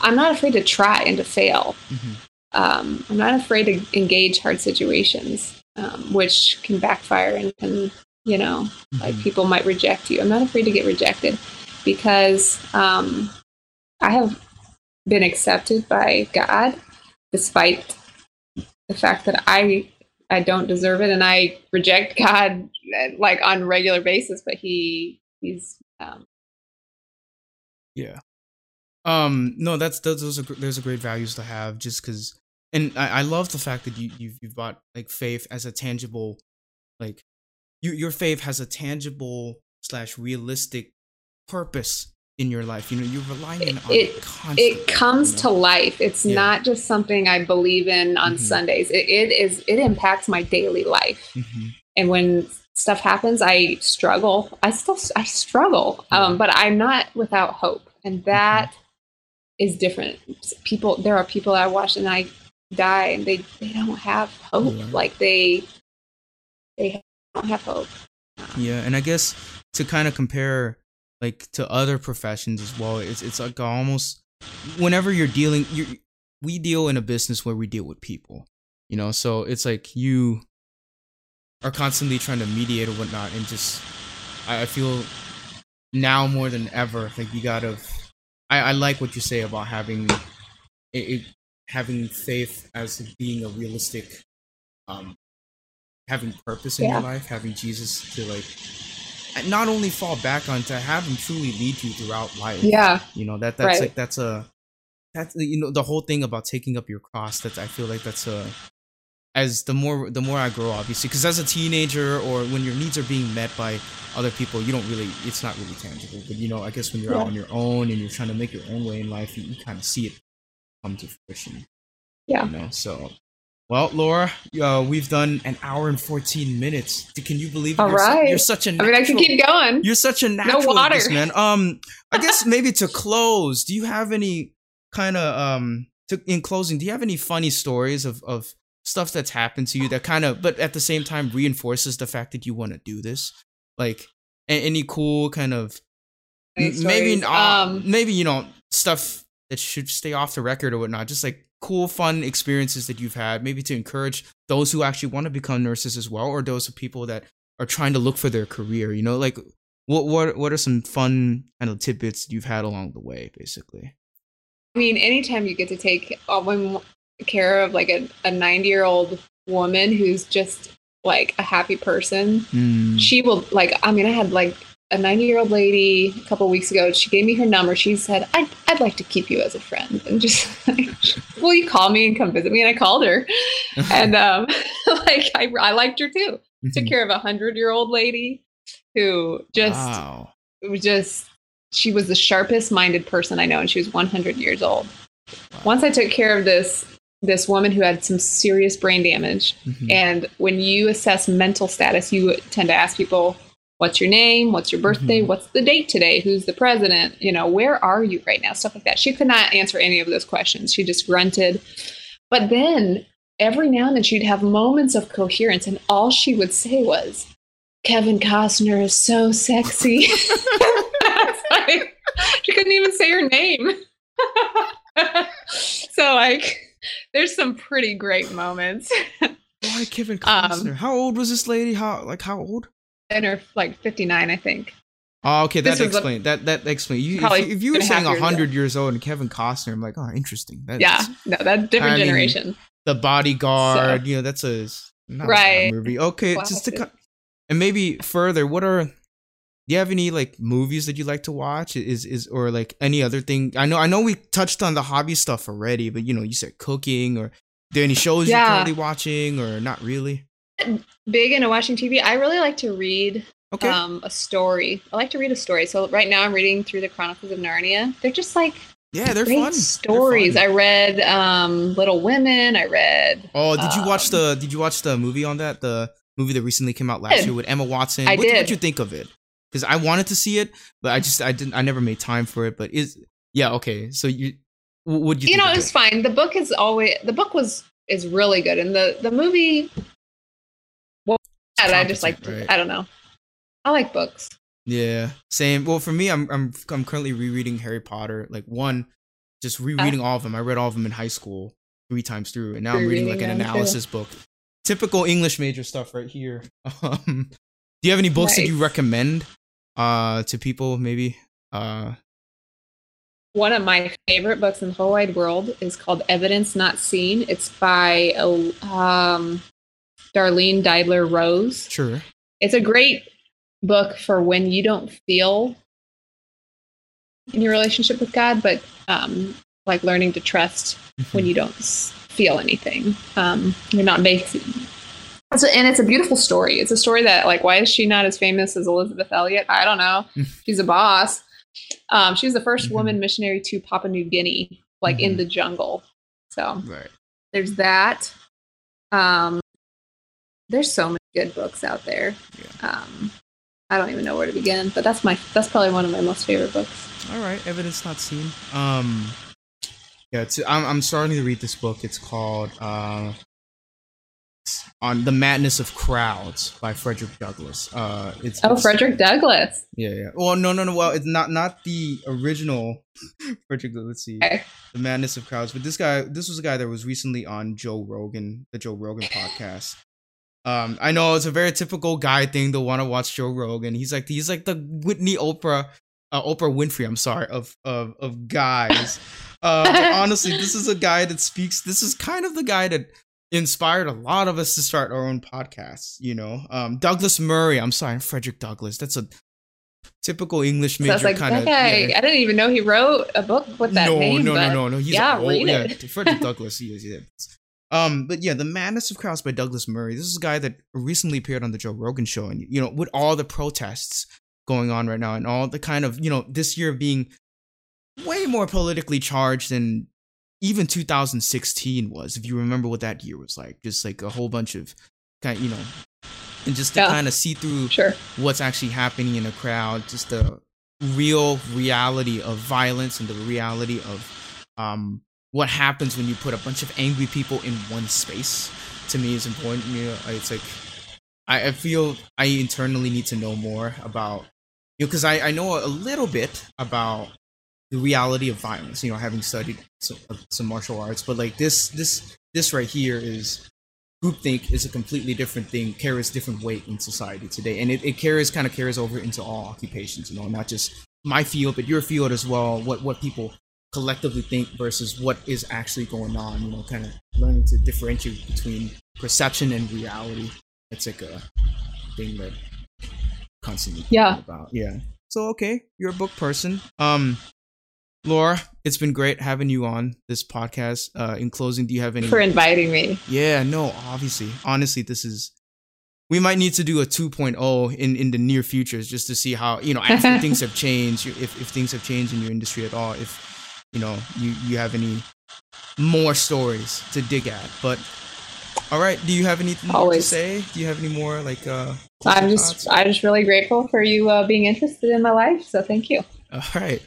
I'm not afraid to try and to fail. Mm-hmm. Um, I'm not afraid to engage hard situations, um, which can backfire and can, you know, mm-hmm. like people might reject you. I'm not afraid to get rejected because um, I have been accepted by God, despite the fact that I I don't deserve it and I reject God like on regular basis. But he he's um, yeah. Um, no, that's those, are those great values to have. Just because, and I, I love the fact that you you've, you've like faith as a tangible, like, you your faith has a tangible slash realistic purpose in your life you know you're relying on it it, it comes you know? to life it's yeah. not just something i believe in on mm-hmm. sundays it, it is it impacts my daily life mm-hmm. and when stuff happens i struggle i still i struggle yeah. um, but i'm not without hope and mm-hmm. that mm-hmm. is different people there are people i watch and i die and they they don't have hope yeah. like they they don't have hope yeah and i guess to kind of compare like to other professions as well. It's it's like almost whenever you're dealing, you we deal in a business where we deal with people, you know. So it's like you are constantly trying to mediate or whatnot, and just I, I feel now more than ever like you gotta. I, I like what you say about having it, it having faith as being a realistic um having purpose in yeah. your life having jesus to like not only fall back on to have him truly lead you throughout life. Yeah, you know that that's right. like that's a that's you know the whole thing about taking up your cross. That I feel like that's a as the more the more I grow, obviously, because as a teenager or when your needs are being met by other people, you don't really it's not really tangible. But you know, I guess when you're yeah. out on your own and you're trying to make your own way in life, you, you kind of see it come to fruition. Yeah. You know, so well, Laura, uh, we've done an hour and 14 minutes. Can you believe it? All you're, right. Su- you're such a natural, I mean, I can keep going. You're such a natural no water. This, man. Um, I guess maybe to close, do you have any kind of um to, in closing, do you have any funny stories of of stuff that's happened to you that kind of but at the same time reinforces the fact that you want to do this? Like any cool kind of maybe uh, um, maybe you know stuff that should stay off the record or whatnot. Just like cool, fun experiences that you've had, maybe to encourage those who actually want to become nurses as well, or those people that are trying to look for their career. You know, like what what what are some fun kind of tidbits you've had along the way, basically? I mean, anytime you get to take uh, care of like a, a 90 year old woman who's just like a happy person, mm. she will like. I mean, I had like a 90 year old lady a couple weeks ago. She gave me her number. She said, I'd, I'd like to keep you as a friend. And just like, will you call me and come visit me? And I called her. and um, like, I, I liked her too. Mm-hmm. Took care of a 100 year old lady who just, wow. it was just, she was the sharpest minded person I know. And she was 100 years old. Wow. Once I took care of this this woman who had some serious brain damage. Mm-hmm. And when you assess mental status, you tend to ask people, what's your name? What's your birthday? Mm-hmm. what's the date today? Who's the president? You know where are you right now? Stuff like that. She could not answer any of those questions. She just grunted. But then every now and then she'd have moments of coherence and all she would say was kevin costner is so sexy. She couldn't even say her name. So like there's some pretty great moments. Why kevin um, costner? Um, how old was this lady? How like how old her like 59, I think. Oh, okay, that explains that. That explains. You, if, if, you were saying hundred years old and Kevin Costner, I'm like, oh, interesting. That yeah, no, that different I generation. Mean, the Bodyguard, so, you know, that's a right a movie. Okay, Classic. just to and maybe further, what are do you have any like movies that you like to watch? Is is or like any other thing? I know I know we touched on the hobby stuff already, but you know, you said cooking or there any shows yeah. you're currently watching or not really? Big into watching TV. I really like to read okay. um, a story. I like to read a story. So right now I'm reading through the Chronicles of Narnia. They're just like yeah, they're fun stories. They're fun. I read um, Little Women. I read. Oh, did you watch um, the? Did you watch the movie on that? The movie that recently came out last year with Emma Watson. I what, did. What you think of it? Because I wanted to see it, but I just I didn't. I never made time for it. But is yeah okay. So you would you? You know, it was fine. The book is always the book was is really good, and the the movie I just like right? I don't know. I like books. Yeah, same. Well, for me, I'm I'm I'm currently rereading Harry Potter. Like one, just rereading uh, all of them. I read all of them in high school three times through, and now I'm reading like an analysis too. book. Typical English major stuff right here. Um, do you have any books nice. that you recommend uh to people? Maybe. Uh, one of my favorite books in the whole wide world is called Evidence Not Seen. It's by um, Darlene Deibler Rose. Sure. It's a great book for when you don't feel in your relationship with God, but um, like learning to trust mm-hmm. when you don't feel anything. Um, you're not basing. and it's a beautiful story. It's a story that, like, why is she not as famous as Elisabeth Elliot? I don't know. She's a boss. Um, she was the 1st mm-hmm. woman missionary to Papua New Guinea, like mm-hmm. in the jungle. So right. there's that. Um, there's so many good books out there. Yeah. Um, I don't even know where to begin, but that's my that's probably one of my most favorite books. All right, evidence not seen. Um, yeah, it's, I'm I'm starting to read this book. It's called uh, on the madness of crowds by Frederick Douglass. Uh, it's oh Frederick Douglass. Yeah, yeah. Well, no, no, no. Well, it's not not the original Frederick. Let's see, okay. the madness of crowds. But this guy, this was a guy that was recently on Joe Rogan, the Joe Rogan podcast, um, I know it's a very typical guy thing to want to watch Joe Rogan. He's like he's like the Whitney Oprah, uh, Oprah Winfrey. I'm sorry of of of guys. uh, honestly, this is a guy that speaks. This is kind of the guy that inspired a lot of us to start our own podcasts. You know, um, Douglas Murray. I'm sorry, Frederick Douglass. That's a typical English major so like, kind of. Okay, yeah. I didn't even know he wrote a book with that no, name. No, no, no, no, He's yeah, old, read it. Yeah, Frederick Douglass. He is. Yeah. Um, but yeah, the Madness of Crowds by Douglas Murray. This is a guy that recently appeared on the Joe Rogan show, and you know, with all the protests going on right now, and all the kind of you know, this year being way more politically charged than even 2016 was. If you remember what that year was like, just like a whole bunch of kind, of, you know, and just to yeah, kind of see through sure. what's actually happening in a crowd, just the real reality of violence and the reality of um what happens when you put a bunch of angry people in one space to me is important. You know, it's like I, I feel I internally need to know more about you know because I, I know a little bit about the reality of violence you know having studied some, uh, some martial arts but like this this this right here is groupthink is a completely different thing carries different weight in society today and it, it carries kind of carries over into all occupations you know not just my field but your field as well what what people collectively think versus what is actually going on you know kind of learning to differentiate between perception and reality. It's like a thing that constantly yeah. about. Yeah. So okay you're a book person. Um Laura, it's been great having you on this podcast. Uh, in closing, do you have any for inviting me? Yeah, no, obviously, honestly, this is we might need to do a 2.0 in in the near future just to see how you know after things have changed, if if things have changed in your industry at all, if you know you you have any more stories to dig at. But all right, do you have anything Always. to say? Do you have any more like? uh I'm just I'm just really grateful for you uh, being interested in my life. So thank you. All right.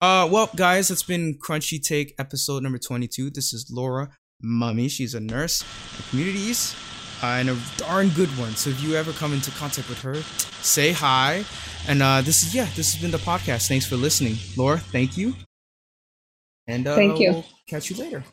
Uh, well, guys, it's been Crunchy Take episode number 22. This is Laura Mumme. She's a nurse at communities uh, and a darn good one. So if you ever come into contact with her, say hi. And uh, this is, yeah, this has been the podcast. Thanks for listening. Laura, thank you. And uh, thank you. We'll catch you later.